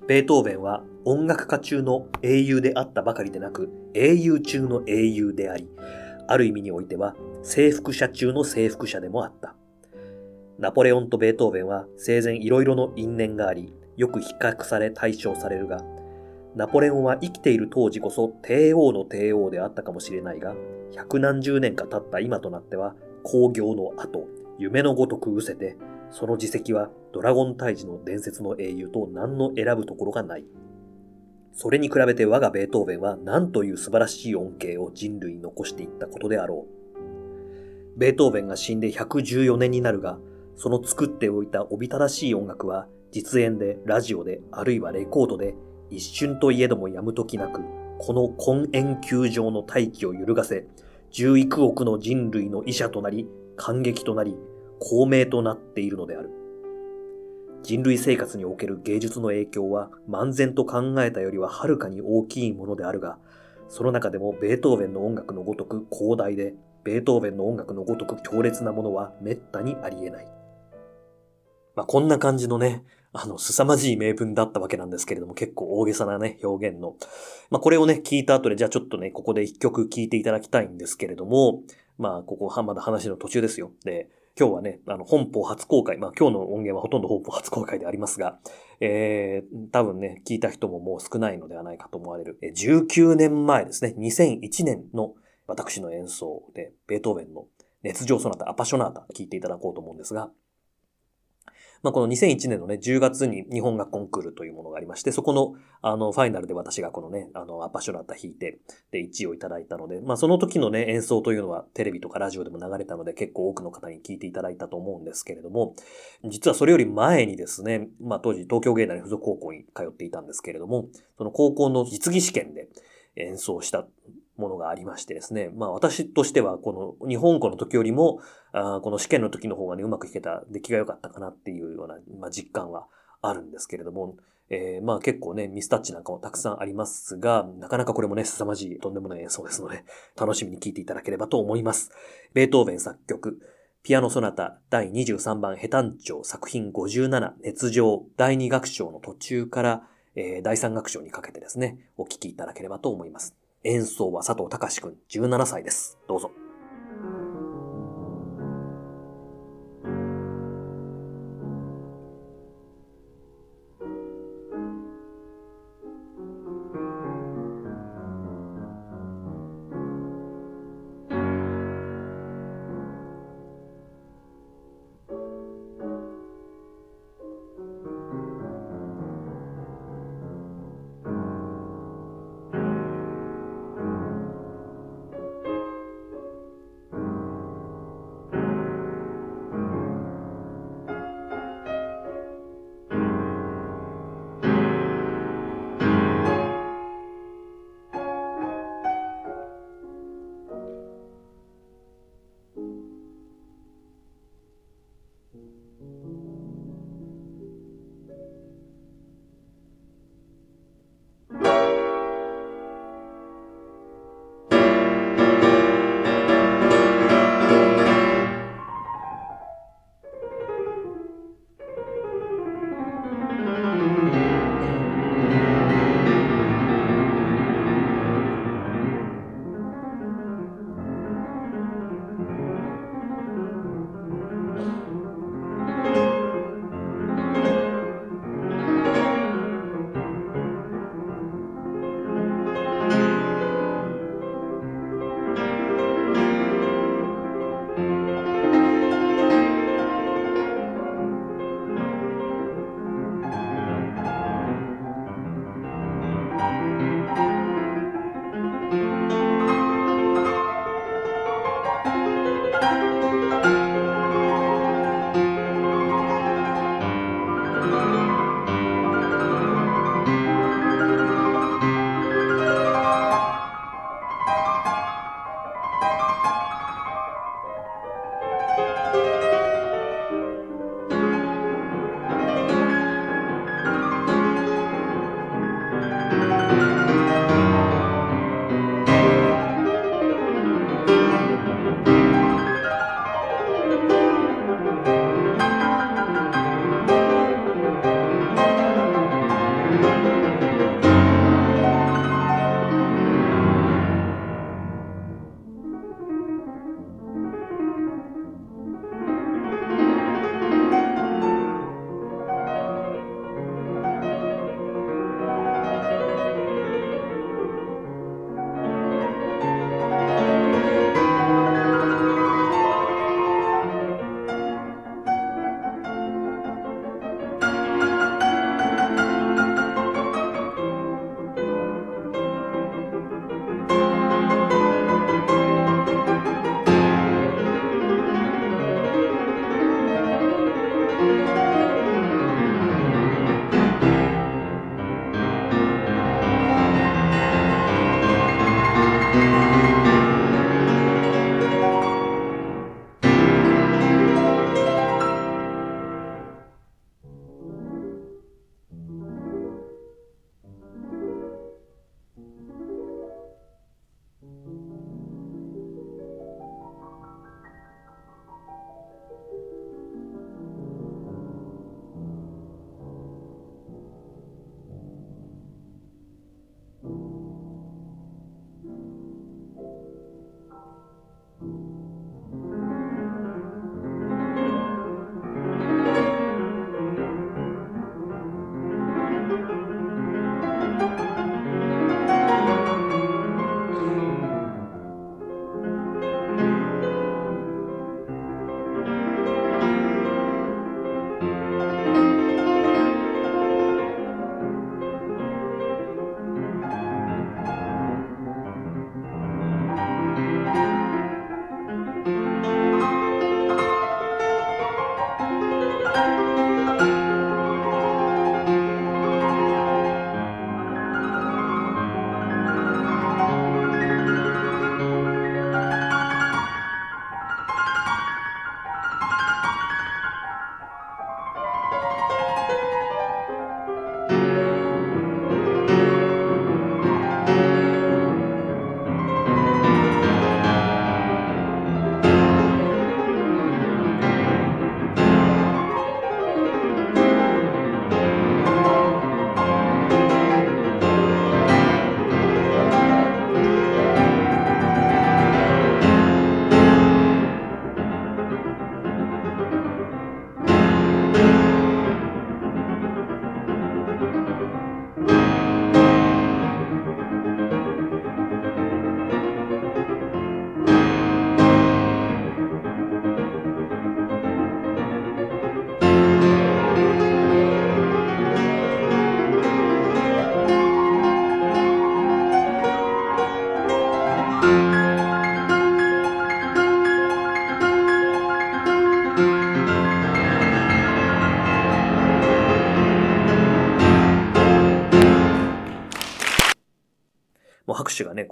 ベートーベンは音楽家中の英雄であったばかりでなく、英雄中の英雄であり、ある意味においては征服者中の征服者でもあった。ナポレオンとベートーベンは生前いろいろの因縁があり、よく比較され対象されるが、ナポレオンは生きている当時こそ帝王の帝王であったかもしれないが、百何十年か経った今となっては、工業の後、夢のごとく失せて、その自責はドラゴン退治の伝説の英雄と何の選ぶところがない。それに比べて我がベートーベンは何という素晴らしい恩恵を人類に残していったことであろう。ベートーベンが死んで114年になるが、その作っておいたおびただしい音楽は、実演で、ラジオで、あるいはレコードで、一瞬といえどもやむときなく、この根縁球場の大気を揺るがせ、十幾億の人類の医者となり、感激となり、公明となっているのである。人類生活における芸術の影響は漫然と考えたよりははるかに大きいものであるが、その中でもベートーベンの音楽のごとく広大で、ベートーベンの音楽のごとく強烈なものは滅多にあり得ない。まあ、こんな感じのね、あの、凄まじい名文だったわけなんですけれども、結構大げさなね、表現の。まあ、これをね、聞いた後で、じゃあちょっとね、ここで一曲聴いていただきたいんですけれども、まあ、ここはまだ話の途中ですよ。で、今日はね、あの、本邦初公開。まあ、今日の音源はほとんど本邦初公開でありますが、えー、多分ね、聞いた人ももう少ないのではないかと思われる、え19年前ですね、2001年の私の演奏で、ベートーベンの熱情ソナタ、アパショナータ、聞いていただこうと思うんですが、まあ、この2001年のね、10月に日本楽コンクールというものがありまして、そこの、あの、ファイナルで私がこのね、あの、アパショナッタ弾いて、で、1位をいただいたので、まあ、その時のね、演奏というのはテレビとかラジオでも流れたので、結構多くの方に聞いていただいたと思うんですけれども、実はそれより前にですね、まあ、当時東京芸大附属高校に通っていたんですけれども、その高校の実技試験で演奏したものがありましてですね。まあ私としてはこの日本語の時よりも、あこの試験の時の方がね、うまく弾けた、出来が良かったかなっていうような、まあ、実感はあるんですけれども、えー、まあ結構ね、ミスタッチなんかもたくさんありますが、なかなかこれもね、凄まじいとんでもない演奏ですので、楽しみに聴いていただければと思います。ベートーベン作曲、ピアノソナタ第23番ヘタンチョ作品57、熱情、第2楽章の途中から、えー、第3楽章にかけてですね、お聴きいただければと思います。演奏は佐藤隆君、17歳です。どうぞ。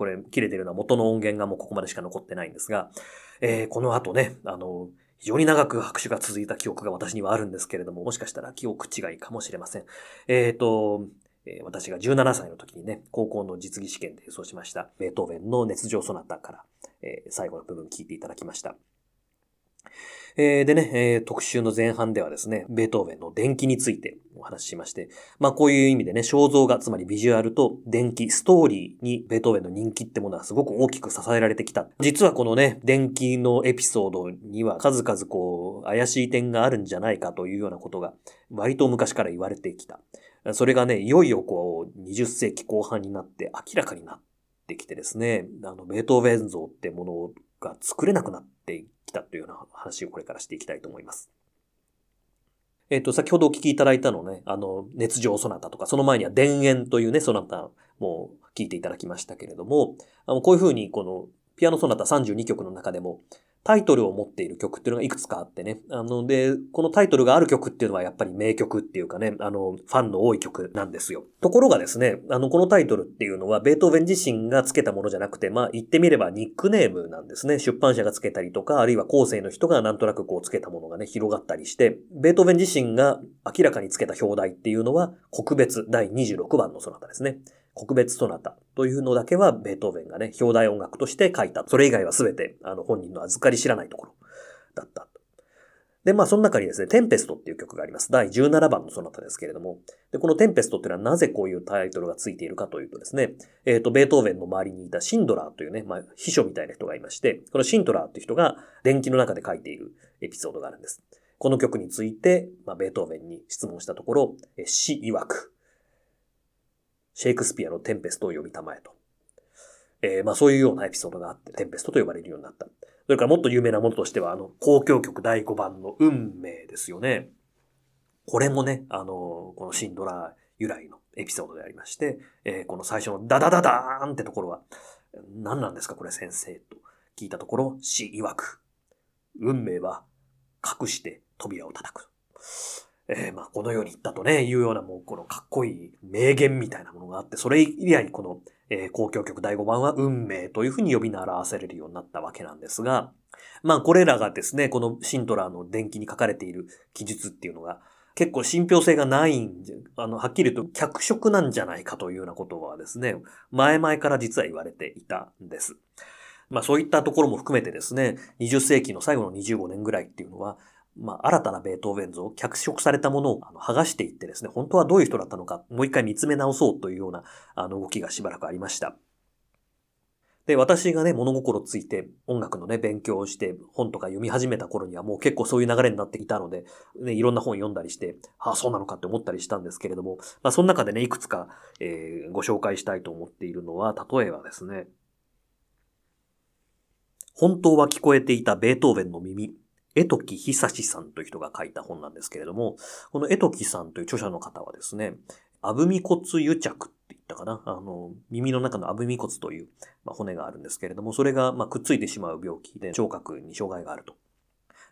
これ切れてるのは元の音源がもうここまでしか残ってないんですが、えー、この後ね、あの、非常に長く拍手が続いた記憶が私にはあるんですけれども、もしかしたら記憶違いかもしれません。えっ、ー、と、え、私が17歳の時にね、高校の実技試験で演奏しました、ベートーベンの熱情ソナタから、えー、最後の部分聞いていただきました。えー、でね、えー、特集の前半ではですね、ベートーベンの電気についてお話ししまして、まあこういう意味でね、肖像画、つまりビジュアルと電気、ストーリーにベートーベンの人気ってものはすごく大きく支えられてきた。実はこのね、電気のエピソードには数々こう、怪しい点があるんじゃないかというようなことが割と昔から言われてきた。それがね、いよいよこう、20世紀後半になって明らかになってきてですね、あの、ベートーベン像ってものが作れなくなってきたというような話をこれからしていきたいと思います。えっ、と、先ほどお聞きいただいたのね、あの、熱情ソナタとか、その前には田園というね、ソナタも聞いていただきましたけれども、あのこういうふうにこのピアノソナタ32曲の中でも、タイトルを持っている曲っていうのがいくつかあってね。あの、で、このタイトルがある曲っていうのはやっぱり名曲っていうかね、あの、ファンの多い曲なんですよ。ところがですね、あの、このタイトルっていうのは、ベートーベン自身が付けたものじゃなくて、まあ、言ってみればニックネームなんですね。出版社が付けたりとか、あるいは後世の人がなんとなくこう付けたものがね、広がったりして、ベートーベン自身が明らかに付けた表題っていうのは、国別第26番のその他ですね。国別ソナタというのだけはベートーベンがね、表題音楽として書いた。それ以外はすべて、あの、本人の預かり知らないところだった。で、まあ、その中にですね、テンペストっていう曲があります。第17番のソナタですけれども、で、このテンペストっていうのはなぜこういうタイトルがついているかというとですね、えっ、ー、と、ベートーベンの周りにいたシンドラーというね、まあ、秘書みたいな人がいまして、このシンドラーっていう人が電気の中で書いているエピソードがあるんです。この曲について、まあ、ベートーベンに質問したところ、死曰く、シェイクスピアのテンペストを読みたまえと。えー、まあそういうようなエピソードがあって、テンペストと呼ばれるようになった。それからもっと有名なものとしては、あの、交響曲第5番の運命ですよね。これもね、あの、このシンドラー由来のエピソードでありまして、えー、この最初のダダダダーンってところは、何なんですかこれ先生と聞いたところ、死曰く、運命は隠して扉を叩く。えー、まあ、このように言ったとね、いうようなもう、このかっこいい名言みたいなものがあって、それ以来この、えー、交響曲第5番は運命というふうに呼び名表せれるようになったわけなんですが、まあ、これらがですね、このシントラーの伝記に書かれている記述っていうのが、結構信憑性がないんじゃ、あの、はっきり言うと脚色なんじゃないかというようなことはですね、前々から実は言われていたんです。まあそういったところも含めてですね、20世紀の最後の25年ぐらいっていうのは、まあ、新たなベートーベン像、脚色されたものを剥がしていってですね、本当はどういう人だったのか、もう一回見つめ直そうというようなあの動きがしばらくありました。で、私がね、物心ついて音楽のね、勉強をして本とか読み始めた頃にはもう結構そういう流れになっていたので、ね、いろんな本読んだりして、ああ、そうなのかって思ったりしたんですけれども、まあ、その中でね、いくつか、えー、ご紹介したいと思っているのは、例えばですね、本当は聞こえていたベートーベンの耳。江時久志さんという人が書いた本なんですけれども、この江時さんという著者の方はですね、アブミ骨癒着って言ったかな？あの、耳の中のアブミ骨という、まあ、骨があるんですけれども、それが、まあ、くっついてしまう病気で、聴覚に障害があると。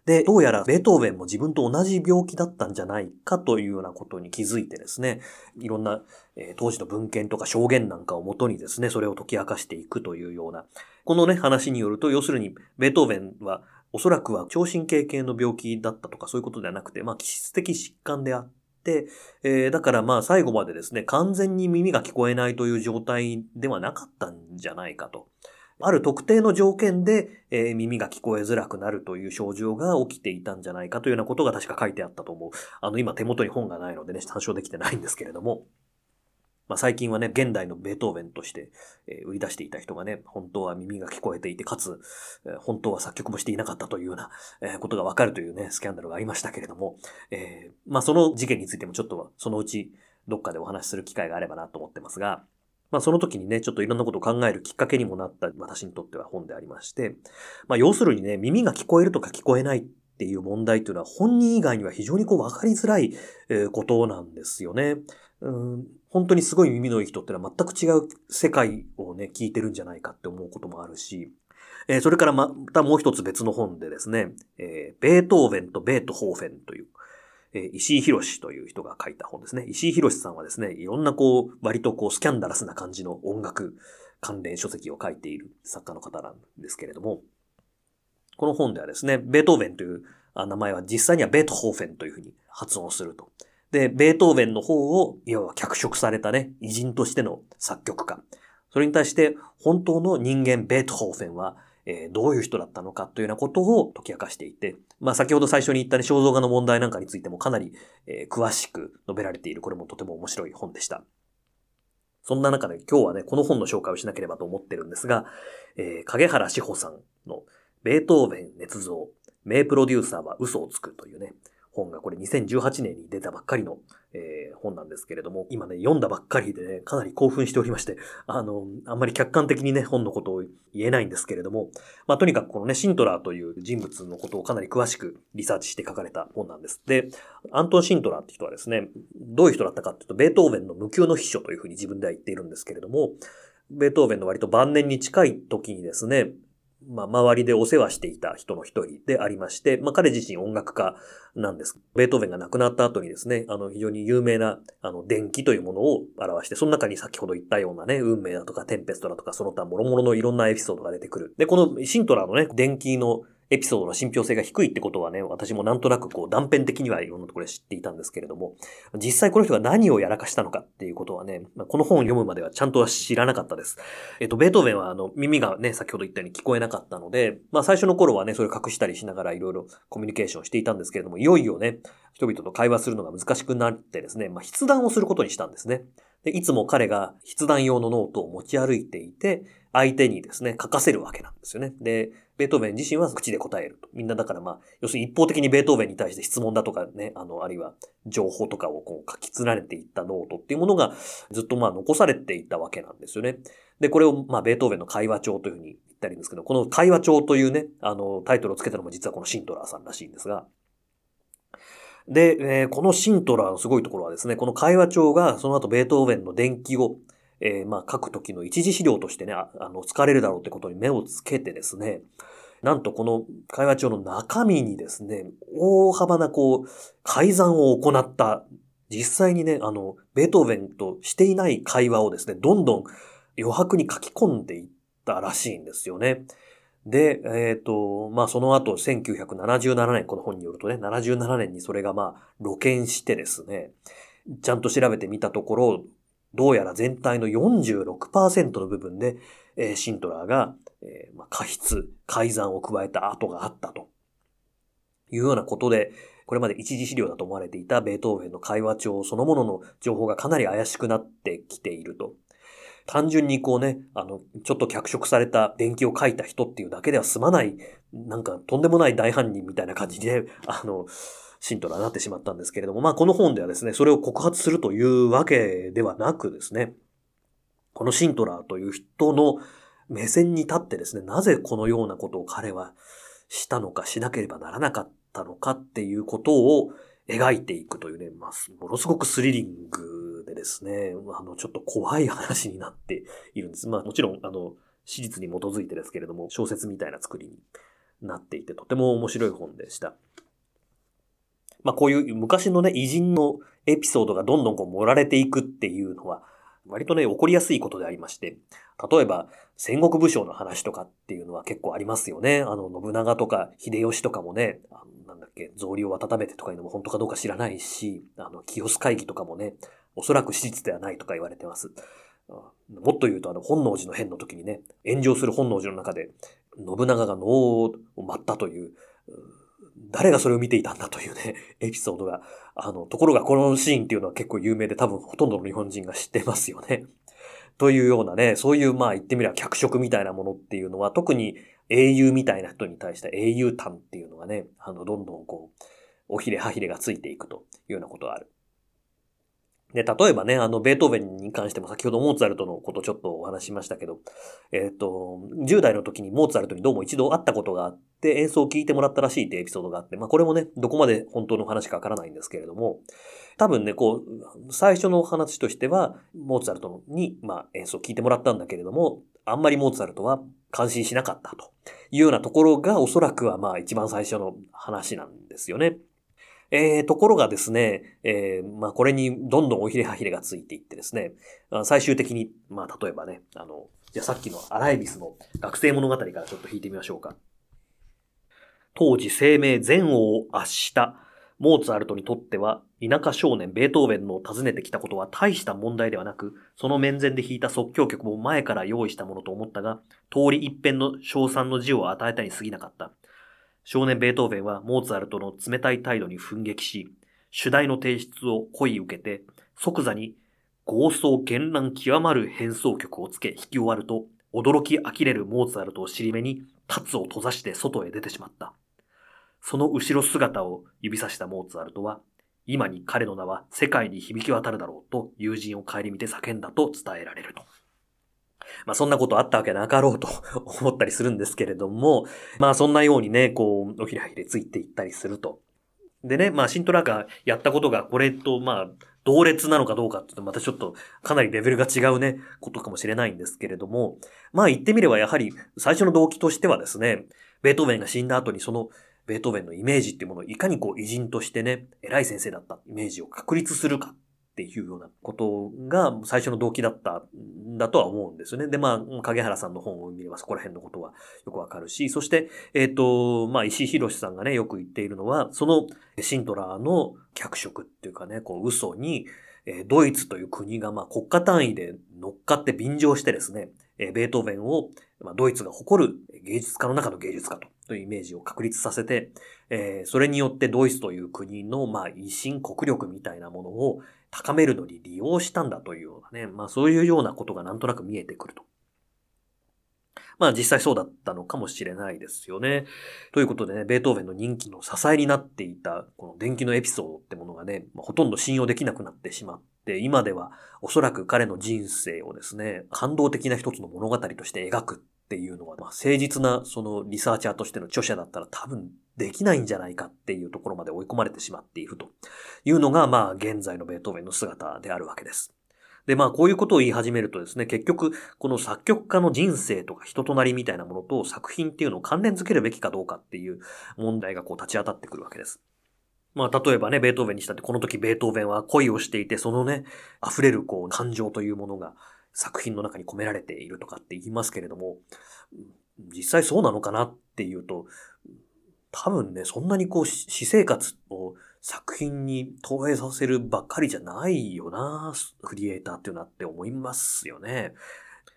で、どうやらベートーベンも自分と同じ病気だったんじゃないかというようなことに気づいてですね、いろんな、えー、当時の文献とか証言なんかをもとにですね、それを解き明かしていくというような、このね、話によると、要するに、ベートーベンはおそらくは聴神経系の病気だったとかそういうことではなくて、まあ気質的疾患であって、えー、だからまあ最後までですね、完全に耳が聞こえないという状態ではなかったんじゃないかと。ある特定の条件で、えー、耳が聞こえづらくなるという症状が起きていたんじゃないかというようなことが確か書いてあったと思う。あの、今手元に本がないのでね、参照できてないんですけれども。まあ、最近はね、現代のベートーベンとして、えー、売り出していた人がね、本当は耳が聞こえていて、かつ、えー、本当は作曲もしていなかったというような、えー、ことがわかるというね、スキャンダルがありましたけれども、えー、まあ、その事件についてもちょっとそのうちどっかでお話しする機会があればなと思ってますが、まあその時にね、ちょっといろんなことを考えるきっかけにもなった私にとっては本でありまして、まあ要するにね、耳が聞こえるとか聞こえないっていう問題というのは本人以外には非常にこう分かりづらいことなんですよね。うん本当にすごい耳のいい人ってのは全く違う世界をね、聞いてるんじゃないかって思うこともあるし、えー、それからまたもう一つ別の本でですね、えー、ベートーベンとベートホーフェンという、えー、石井博士という人が書いた本ですね。石井博士さんはですね、いろんなこう、割とこう、スキャンダラスな感じの音楽関連書籍を書いている作家の方なんですけれども、この本ではですね、ベートーベンという名前は実際にはベートホーフェンというふうに発音すると。で、ベートーベンの方を、いわば脚色されたね、偉人としての作曲家。それに対して、本当の人間ベートホーフェンは、えー、どういう人だったのかというようなことを解き明かしていて、まあ先ほど最初に言ったね、肖像画の問題なんかについてもかなり、えー、詳しく述べられている、これもとても面白い本でした。そんな中で今日はね、この本の紹介をしなければと思ってるんですが、えー、影原志保さんのベートーベン捏造、名プロデューサーは嘘をつくというね、本がこれ2018年に出たばっかりの、えー、本なんですけれども、今ね、読んだばっかりでね、かなり興奮しておりまして、あの、あんまり客観的にね、本のことを言えないんですけれども、まあ、とにかくこのね、シントラーという人物のことをかなり詳しくリサーチして書かれた本なんです。で、アントン・シントラーって人はですね、どういう人だったかっていうと、ベートーベンの無給の秘書というふうに自分では言っているんですけれども、ベートーベンの割と晩年に近い時にですね、まあ、周りでお世話していた人の一人でありまして、まあ、彼自身音楽家なんです。ベートーベンが亡くなった後にですね、あの、非常に有名な、あの、電気というものを表して、その中に先ほど言ったようなね、運命だとか、テンペストだとか、その他諸々のいろんなエピソードが出てくる。で、このシントラーのね、電気のエピソードの信憑性が低いってことはね、私もなんとなくこう断片的にはいろんなところで知っていたんですけれども、実際この人が何をやらかしたのかっていうことはね、この本を読むまではちゃんとは知らなかったです。えっと、ベートーベンはあの耳がね、先ほど言ったように聞こえなかったので、まあ最初の頃はね、それを隠したりしながらいろいろコミュニケーションしていたんですけれども、いよいよね、人々と会話するのが難しくなってですね、まあ筆談をすることにしたんですね。で、いつも彼が筆談用のノートを持ち歩いていて、相手にですね、書かせるわけなんですよね。で、ベートーベン自身は口で答えると。みんなだからまあ、要するに一方的にベートーベンに対して質問だとかね、あの、あるいは情報とかをこう書き連ねていったノートっていうものがずっとまあ残されていったわけなんですよね。で、これをまあ、ベートーベンの会話帳というふうに言ったりですけど、この会話帳というね、あの、タイトルをつけたのも実はこのシンドラーさんらしいんですが、で、えー、このシンドラーのすごいところはですね、この会話帳がその後ベートーベンの伝記を、えー、まあ書くときの一次資料としてね、あの、使われるだろうってことに目をつけてですね、なんとこの会話帳の中身にですね、大幅なこう、改ざんを行った、実際にね、あの、ベートーベンとしていない会話をですね、どんどん余白に書き込んでいったらしいんですよね。で、えっ、ー、と、まあ、その後、1977年、この本によるとね、77年にそれがま、露見してですね、ちゃんと調べてみたところ、どうやら全体の46%の部分で、えー、シントラーが、えーまあ、過失、改ざんを加えた跡があったというようなことで、これまで一次資料だと思われていたベートーベンの会話帳そのものの情報がかなり怪しくなってきていると。単純にこうね、あの、ちょっと脚色された電気を書いた人っていうだけでは済まない、なんかとんでもない大犯人みたいな感じで、あの、信徒になってしまったんですけれども、まあこの本ではですね、それを告発するというわけではなくですね、このシントラーという人の目線に立ってですね、なぜこのようなことを彼はしたのかしなければならなかったのかっていうことを描いていくというね、まあ、ものすごくスリリングでですね、あの、ちょっと怖い話になっているんです。まあ、もちろん、あの、史実に基づいてですけれども、小説みたいな作りになっていて、とても面白い本でした。まあ、こういう昔のね、偉人のエピソードがどんどんこう盛られていくっていうのは、割とね、起こりやすいことでありまして、例えば、戦国武将の話とかっていうのは結構ありますよね。あの、信長とか秀吉とかもね、あのなんだっけ、草履を温めてとかいうのも本当かどうか知らないし、あの、清須会議とかもね、おそらく史実ではないとか言われてます。もっと言うと、あの、本能寺の変の時にね、炎上する本能寺の中で、信長が脳を舞ったという、誰がそれを見ていたんだというね、[LAUGHS] エピソードが、あの、ところがこのシーンっていうのは結構有名で多分ほとんどの日本人が知ってますよね。というようなね、そういうまあ言ってみれば脚色みたいなものっていうのは特に英雄みたいな人に対して英雄譚っていうのがね、あの、どんどんこう、おひれはひれがついていくというようなことがある。で、例えばね、あの、ベートーベンに関しても先ほどモーツァルトのことちょっとお話しましたけど、えっ、ー、と、10代の時にモーツァルトにどうも一度会ったことがあって、演奏を聴いてもらったらしいってエピソードがあって、まあこれもね、どこまで本当の話かわからないんですけれども、多分ね、こう、最初の話としては、モーツァルトに、まあ演奏を聴いてもらったんだけれども、あんまりモーツァルトは感心しなかったというようなところがおそらくはまあ一番最初の話なんですよね。えー、ところがですね、えー、まあこれにどんどんおひれはひれがついていってですね、最終的に、まあ例えばね、あの、じゃあさっきのアライビスの学生物語からちょっと弾いてみましょうか。当時生命全王を圧したモーツァルトにとっては、田舎少年ベートーベンの訪ねてきたことは大した問題ではなく、その面前で弾いた即興曲も前から用意したものと思ったが、通り一辺の賞賛の字を与えたに過ぎなかった。少年ベートーベンはモーツァルトの冷たい態度に奮撃し、主題の提出を恋受けて、即座に豪壮絢爛極まる変奏曲をつけ弾き終わると、驚き呆れるモーツァルトを尻目に、タツを閉ざして外へ出てしまった。その後ろ姿を指さしたモーツァルトは、今に彼の名は世界に響き渡るだろうと友人を顧みて叫んだと伝えられると。まあそんなことあったわけなかろうと [LAUGHS] 思ったりするんですけれども、まあそんなようにね、こう、おひらひれついていったりすると。でね、まあシントラがやったことがこれとまあ同列なのかどうかってとまたちょっとかなりレベルが違うね、ことかもしれないんですけれども、まあ言ってみればやはり最初の動機としてはですね、ベートーベンが死んだ後にそのベートーベンのイメージっていうものをいかにこう偉人としてね、偉い先生だったイメージを確立するかっていうようなことが最初の動機だったんだとは思うんですよね。で、まあ、影原さんの本を見ればそこら辺のことはよくわかるし、そして、えっ、ー、と、まあ、石井博さんがね、よく言っているのは、そのシントラーの脚色っていうかね、こう嘘に、えドイツという国がまあ国家単位で乗っかって便乗してですね、えベートーベンを、まあ、ドイツが誇る芸術家の中の芸術家とというイメージを確立させて、えー、それによってドイツという国の、まあ、威信国力みたいなものを高めるのに利用したんだというようなね、まあそういうようなことがなんとなく見えてくると。まあ実際そうだったのかもしれないですよね。ということでね、ベートーベンの人気の支えになっていた、この電気のエピソードってものがね、まあ、ほとんど信用できなくなってしまって、今ではおそらく彼の人生をですね、感動的な一つの物語として描くっていうのは、まあ、誠実なそのリサーチャーとしての著者だったら多分できないんじゃないかっていうところまで追い込まれてしまっているというのが、まあ、現在のベートーベンの姿であるわけです。で、まあ、こういうことを言い始めるとですね、結局、この作曲家の人生とか人となりみたいなものと作品っていうのを関連づけるべきかどうかっていう問題がこう立ち当たってくるわけです。まあ、例えばね、ベートーベンにしたって、この時ベートーベンは恋をしていて、そのね、溢れるこう、感情というものが作品の中に込められているとかって言いますけれども、実際そうなのかなっていうと、多分ね、そんなにこう、私生活を作品に投影させるばっかりじゃないよな、クリエイターっていうのはって思いますよね。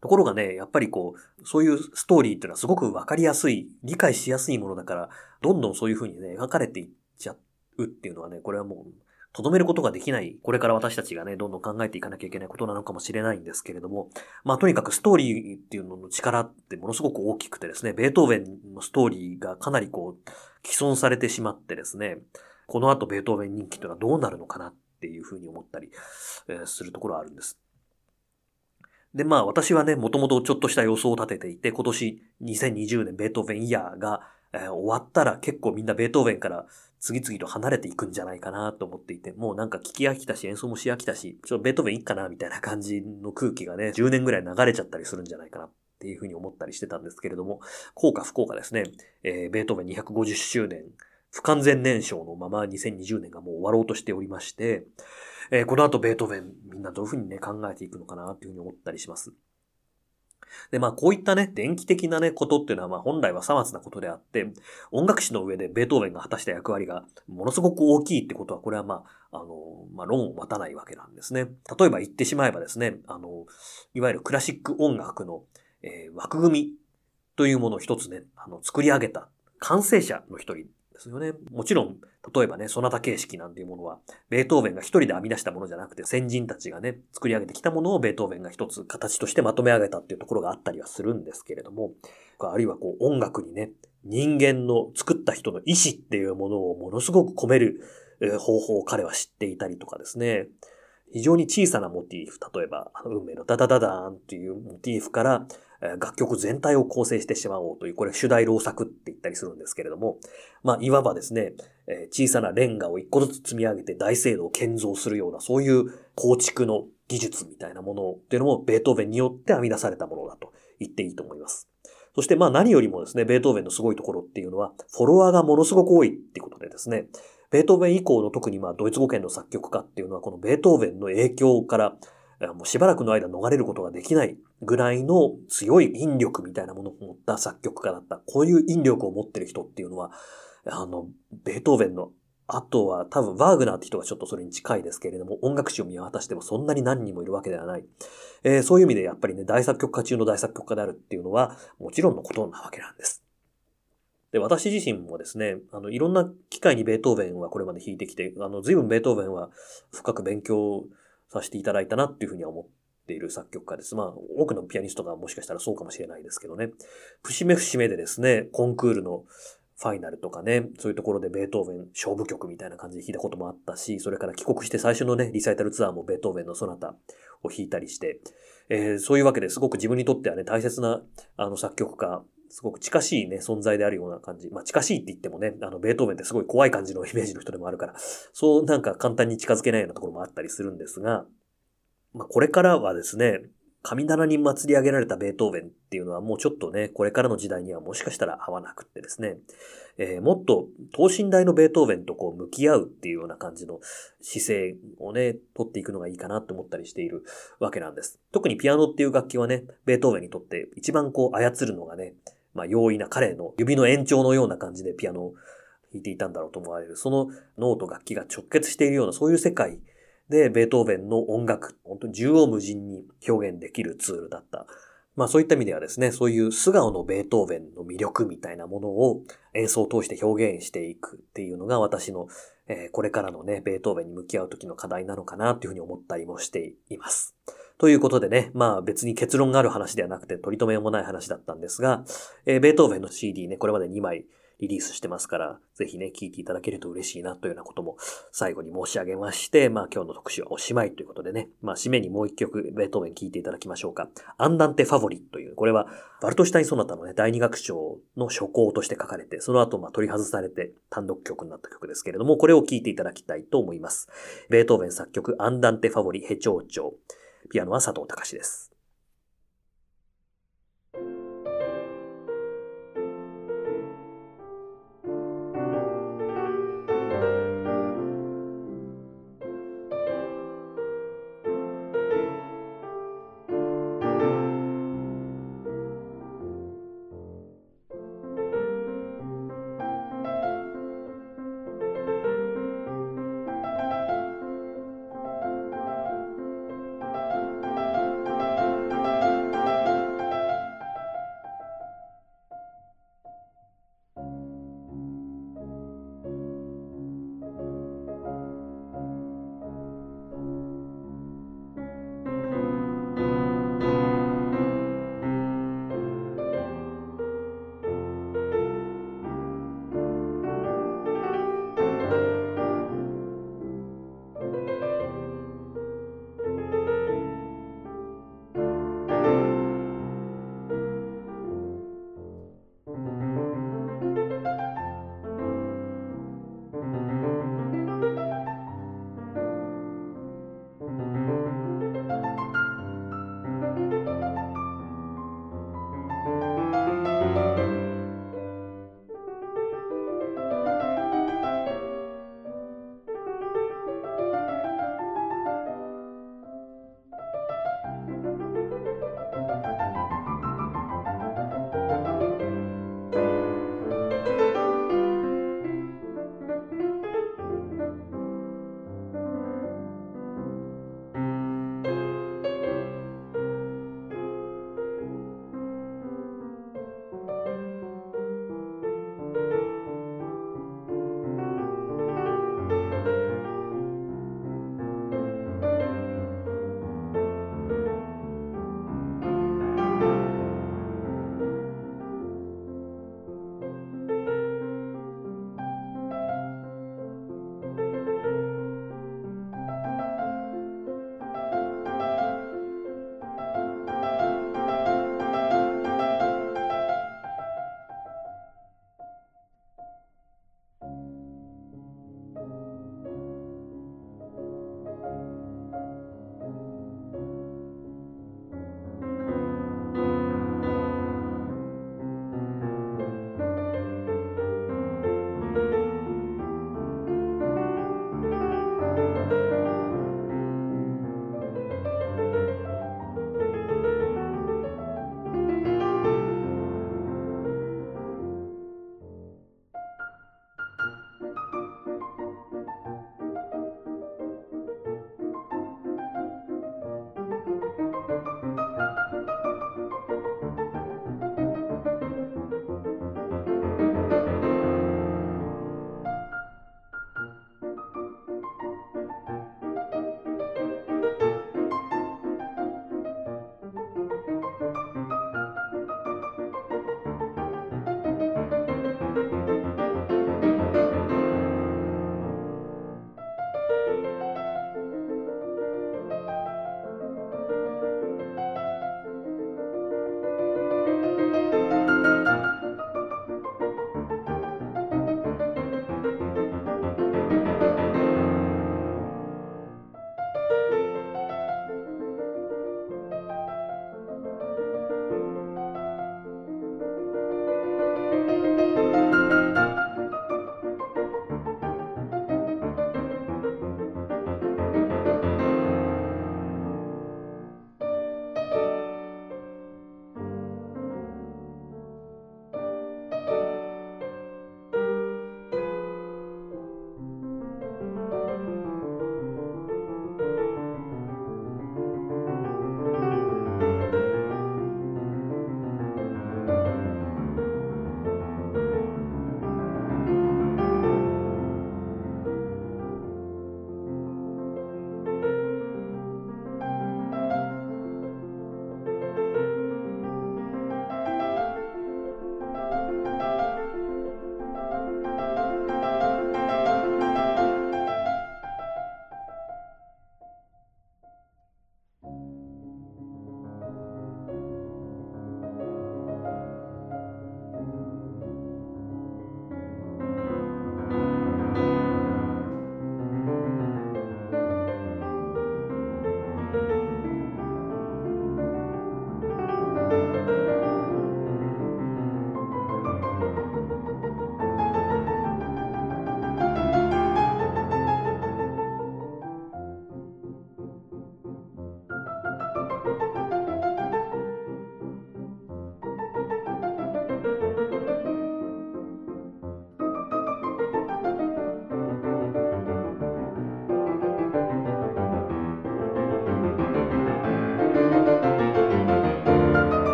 ところがね、やっぱりこう、そういうストーリーっていうのはすごくわかりやすい、理解しやすいものだから、どんどんそういうふうにね、描かれていっちゃうっていうのはね、これはもう、とどめることができない、これから私たちがね、どんどん考えていかなきゃいけないことなのかもしれないんですけれども、まあとにかくストーリーっていうのの力ってものすごく大きくてですね、ベートーベンのストーリーがかなりこう、既存されてしまってですね、この後ベートーベン人気というのはどうなるのかなっていうふうに思ったり、えするところはあるんです。で、まあ私はね、もともとちょっとした予想を立てていて、今年2020年ベートーベンイヤーが、え、終わったら結構みんなベートーベンから次々と離れていくんじゃないかなと思っていて、もうなんか聞き飽きたし演奏もし飽きたし、ちょっとベートーベンいいかなみたいな感じの空気がね、10年ぐらい流れちゃったりするんじゃないかなっていうふうに思ったりしてたんですけれども、効果不効果ですね、えー、ベートーベン250周年不完全燃焼のまま2020年がもう終わろうとしておりまして、えー、この後ベートーベンみんなどういうふうにね考えていくのかなというふうに思ったりします。で、まあこういったね、電気的なね、ことっていうのはまあ本来はさまつなことであって、音楽史の上でベートーベンが果たした役割がものすごく大きいってことは、これはまあ、あの、まあ論を待たないわけなんですね。例えば言ってしまえばですね、あの、いわゆるクラシック音楽の、えー、枠組みというものを一つね、あの、作り上げた完成者の一人ですよね。もちろん、例えばね、ソナタ形式なんていうものは、ベートーベンが一人で編み出したものじゃなくて、先人たちがね、作り上げてきたものをベートーベンが一つ形としてまとめ上げたっていうところがあったりはするんですけれども、あるいはこう音楽にね、人間の作った人の意志っていうものをものすごく込める方法を彼は知っていたりとかですね、非常に小さなモチーフ、例えば、運命のダダダダーンっていうモチーフから、楽曲全体を構成してしまおうという、これ主題老作って言ったりするんですけれども、まあ、いわばですね、小さなレンガを一個ずつ積み上げて大聖堂を建造するような、そういう構築の技術みたいなものっていうのも、ベートーベンによって編み出されたものだと言っていいと思います。そしてまあ何よりもですね、ベートーベンのすごいところっていうのは、フォロワーがものすごく多いっていうことでですね、ベートーベン以降の特にまあドイツ語圏の作曲家っていうのはこのベートーベンの影響からもうしばらくの間逃れることができないぐらいの強い引力みたいなものを持った作曲家だった。こういう引力を持ってる人っていうのは、あの、ベートーベンのあとは多分ワーグナーって人がちょっとそれに近いですけれども、音楽史を見渡してもそんなに何人もいるわけではない。えー、そういう意味でやっぱりね、大作曲家中の大作曲家であるっていうのは、もちろんのことなわけなんです。で、私自身もですね、あの、いろんな機会にベートーベンはこれまで弾いてきて、あの、随分ベートーベンは深く勉強させていただいたなっていうふうには思っている作曲家です。まあ、多くのピアニストがもしかしたらそうかもしれないですけどね。節目節目でですね、コンクールのファイナルとかね、そういうところでベートーベン勝負曲みたいな感じで弾いたこともあったし、それから帰国して最初のね、リサイタルツアーもベートーベンのソナタを弾いたりして、えー、そういうわけですごく自分にとってはね、大切なあの作曲家、すごく近しいね、存在であるような感じ。まあ近しいって言ってもね、あの、ベートーベンってすごい怖い感じのイメージの人でもあるから、そうなんか簡単に近づけないようなところもあったりするんですが、まあこれからはですね、神棚に祭り上げられたベートーベンっていうのはもうちょっとね、これからの時代にはもしかしたら合わなくってですね、えー、もっと等身大のベートーベンとこう向き合うっていうような感じの姿勢をね、取っていくのがいいかなって思ったりしているわけなんです。特にピアノっていう楽器はね、ベートーベンにとって一番こう操るのがね、まあ容易な彼の指の延長のような感じでピアノを弾いていたんだろうと思われる。その脳と楽器が直結しているようなそういう世界で、ベートーベンの音楽、本当に縦横無尽に表現できるツールだった。まあそういった意味ではですね、そういう素顔のベートーベンの魅力みたいなものを演奏を通して表現していくっていうのが私の、えー、これからのね、ベートーベンに向き合う時の課題なのかなっていうふうに思ったりもしています。ということでね、まあ別に結論がある話ではなくて取り留めもない話だったんですが、えー、ベートーベンの CD ね、これまで2枚リリースしてますから、ぜひね、聞いていただけると嬉しいなというようなことも最後に申し上げまして、まあ今日の特集はおしまいということでね、まあ締めにもう一曲ベートーベン聞いていただきましょうか。アンダンテ・ファボリという、これはバルトシュタイン・ソナタのね、第二楽章の初行として書かれて、その後まあ取り外されて単独曲になった曲ですけれども、これを聴いていただきたいと思います。ベートーベン作曲アンダンテ・ファボリ・ヘチョウチョウ。ピアノは佐藤隆です。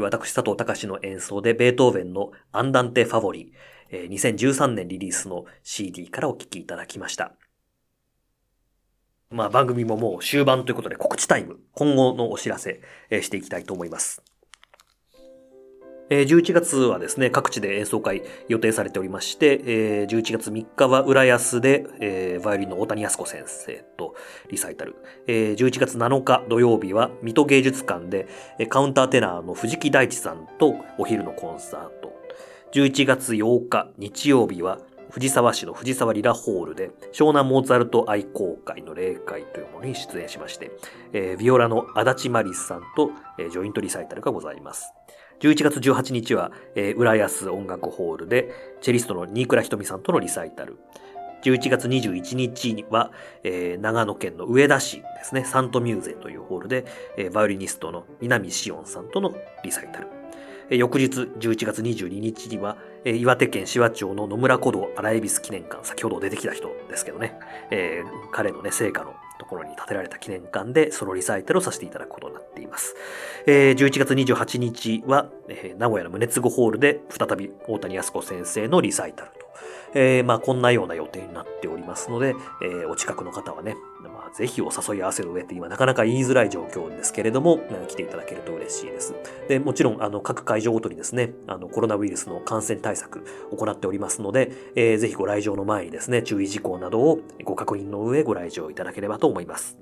私佐藤隆の演奏でベートーベンのアンダンテ・ファボリー、2013年リリースの CD からお聴きいただきました。まあ番組ももう終盤ということで告知タイム、今後のお知らせ、していきたいと思います。11月はですね、各地で演奏会予定されておりまして、11月3日は浦安で、バイオリンの大谷康子先生とリサイタル。11月7日土曜日は水戸芸術館でカウンターテナーの藤木大地さんとお昼のコンサート。11月8日日曜日は藤沢市の藤沢リラホールで湘南モーツァルト愛好会の例会というものに出演しまして、えー、ビオラの足立マリスさんと、ジョイントリサイタルがございます。11月18日は、えー、浦安音楽ホールで、チェリストの新倉ひとみさんとのリサイタル。11月21日は、えー、長野県の上田市ですね、サントミューゼというホールで、えー、バイオリニストの南志音さんとのリサイタル。翌日11月22日には、岩手県紫波町の野村古道荒恵比寿記念館、先ほど出てきた人ですけどね、えー、彼のね、成果のところに建てられた記念館でそのリサイタルをさせていただくことになっています。えー、11月28日は、えー、名古屋の宗次ホールで再び大谷康子先生のリサイタルと。えー、まあこんなような予定になっておりますので、えー、お近くの方はね、ぜひお誘い合わせの上って今なかなか言いづらい状況ですけれども、来ていただけると嬉しいです。で、もちろん、あの、各会場ごとにですね、あの、コロナウイルスの感染対策行っておりますので、えー、ぜひご来場の前にですね、注意事項などをご確認の上ご来場いただければと思います。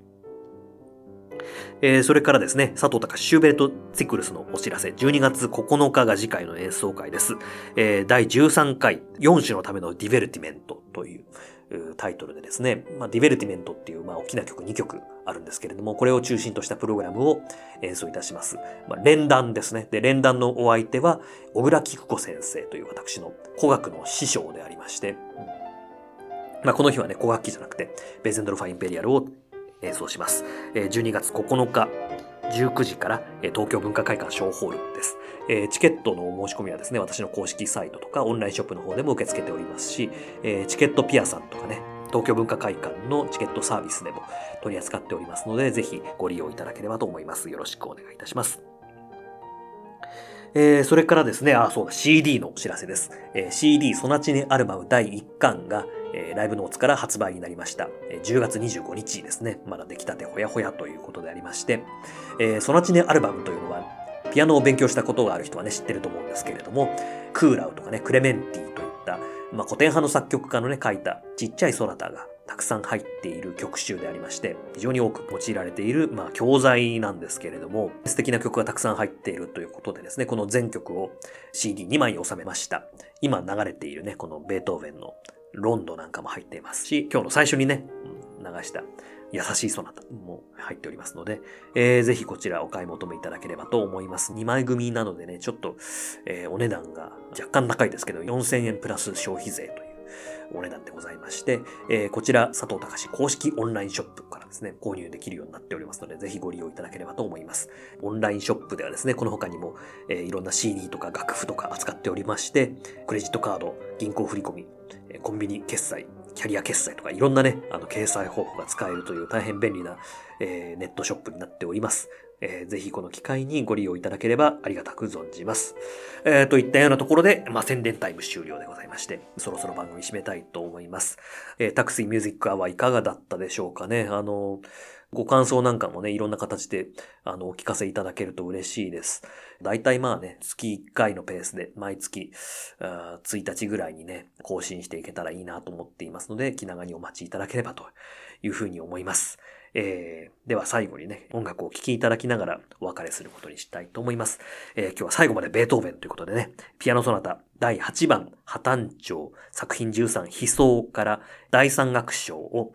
えー、それからですね、佐藤隆シューベルト・ツィクルスのお知らせ、12月9日が次回の演奏会です。えー、第13回、4手のためのディベルティメントというタイトルでですね、まあ、ディベルティメントっていう、まあ、大きな曲2曲あるんですけれども、これを中心としたプログラムを演奏いたします。まあ、連弾ですね。で、連弾のお相手は、小倉貴久子先生という私の古楽の師匠でありまして、まあ、この日はね、古楽器じゃなくて、ベーゼンドルファーインペリアルを演奏します。12月9日、19時から東京文化会館小ホールです。えチケットの申し込みはですね、私の公式サイトとかオンラインショップの方でも受け付けておりますしえ、チケットピアさんとかね、東京文化会館のチケットサービスでも取り扱っておりますので、ぜひご利用いただければと思います。よろしくお願いいたします。えー、それからですね、あ、そうだ、CD のお知らせです。えー、CD ソナチネアルバム第1巻が、えー、ライブノーツから発売になりました。え、10月25日ですね。まだ出来たてほやほやということでありまして、え、ソナチネアルバムというのは、ピアノを勉強したことがある人はね、知ってると思うんですけれども、クーラウとかね、クレメンティといった、まあ、古典派の作曲家のね、書いたちっちゃいソナタがたくさん入っている曲集でありまして、非常に多く用いられている、まあ、教材なんですけれども、素敵な曲がたくさん入っているということでですね、この全曲を CD2 枚に収めました。今流れているね、このベートーベンのロンドなんかも入っていますし、今日の最初にね、流した優しいソナタも入っておりますので、えー、ぜひこちらお買い求めいただければと思います。2枚組なのでね、ちょっと、えー、お値段が若干高いですけど、4000円プラス消費税というお値段でございまして、えー、こちら佐藤隆公式オンラインショップからですね、購入できるようになっておりますので、ぜひご利用いただければと思います。オンラインショップではですね、この他にも、えー、いろんな CD とか楽譜とか扱っておりまして、クレジットカード、銀行振込、コンビニ決済、キャリア決済とかいろんなね、あの、掲載方法が使えるという大変便利な、えー、ネットショップになっております。えー、ぜひこの機会にご利用いただければありがたく存じます。えー、といったようなところで、まあ、宣伝タイム終了でございまして、そろそろ番組締めたいと思います。えー、タクシーミュージックアワーいかがだったでしょうかね。あの、ご感想なんかもね、いろんな形で、あの、お聞かせいただけると嬉しいです。だいたいまあね、月1回のペースで、毎月、1日ぐらいにね、更新していけたらいいなと思っていますので、気長にお待ちいただければというふうに思います。えー、では最後にね、音楽を聴きいただきながらお別れすることにしたいと思います。えー、今日は最後までベートーベンということでね、ピアノソナタ第8番破綻調作品13悲壮から第3楽章を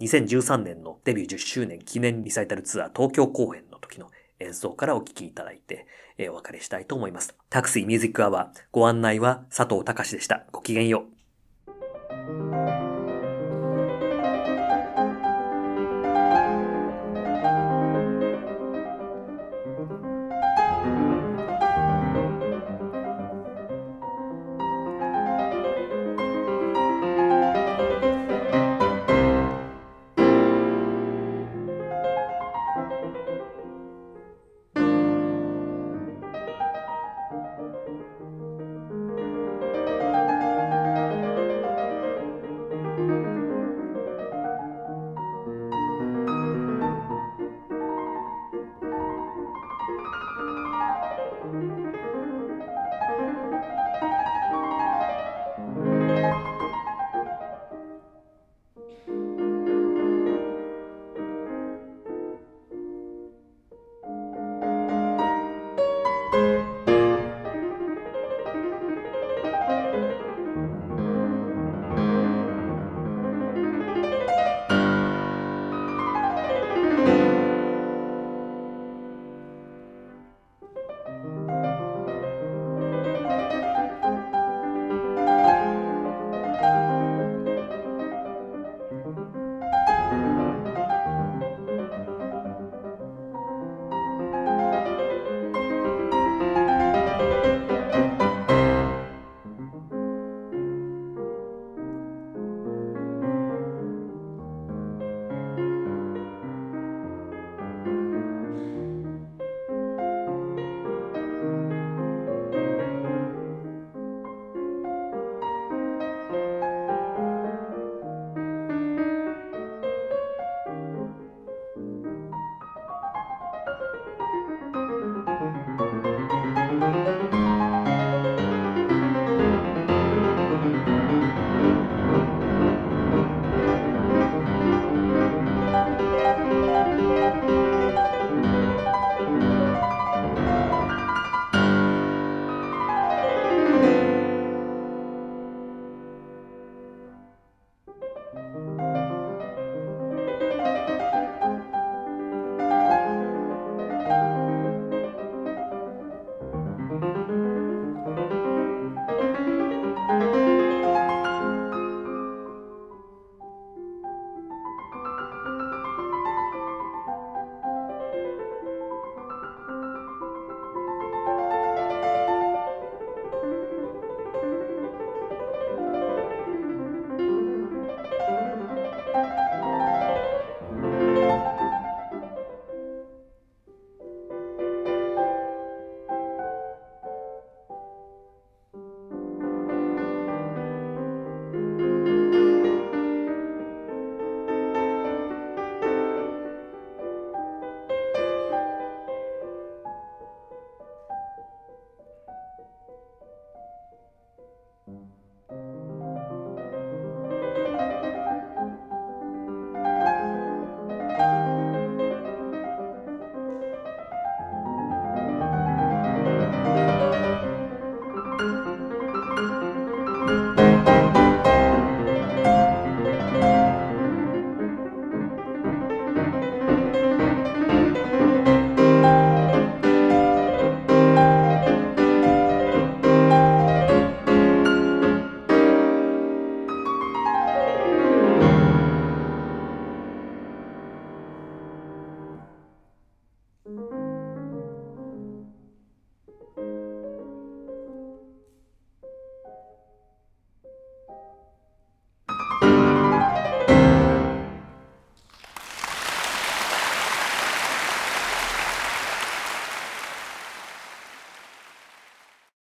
2013年のデビュー10周年記念リサイタルツアー東京公演の時の演奏からお聴きいただいて、えー、お別れしたいと思います。タクシーミュージックアワーご案内は佐藤隆でした。ごきげんよう。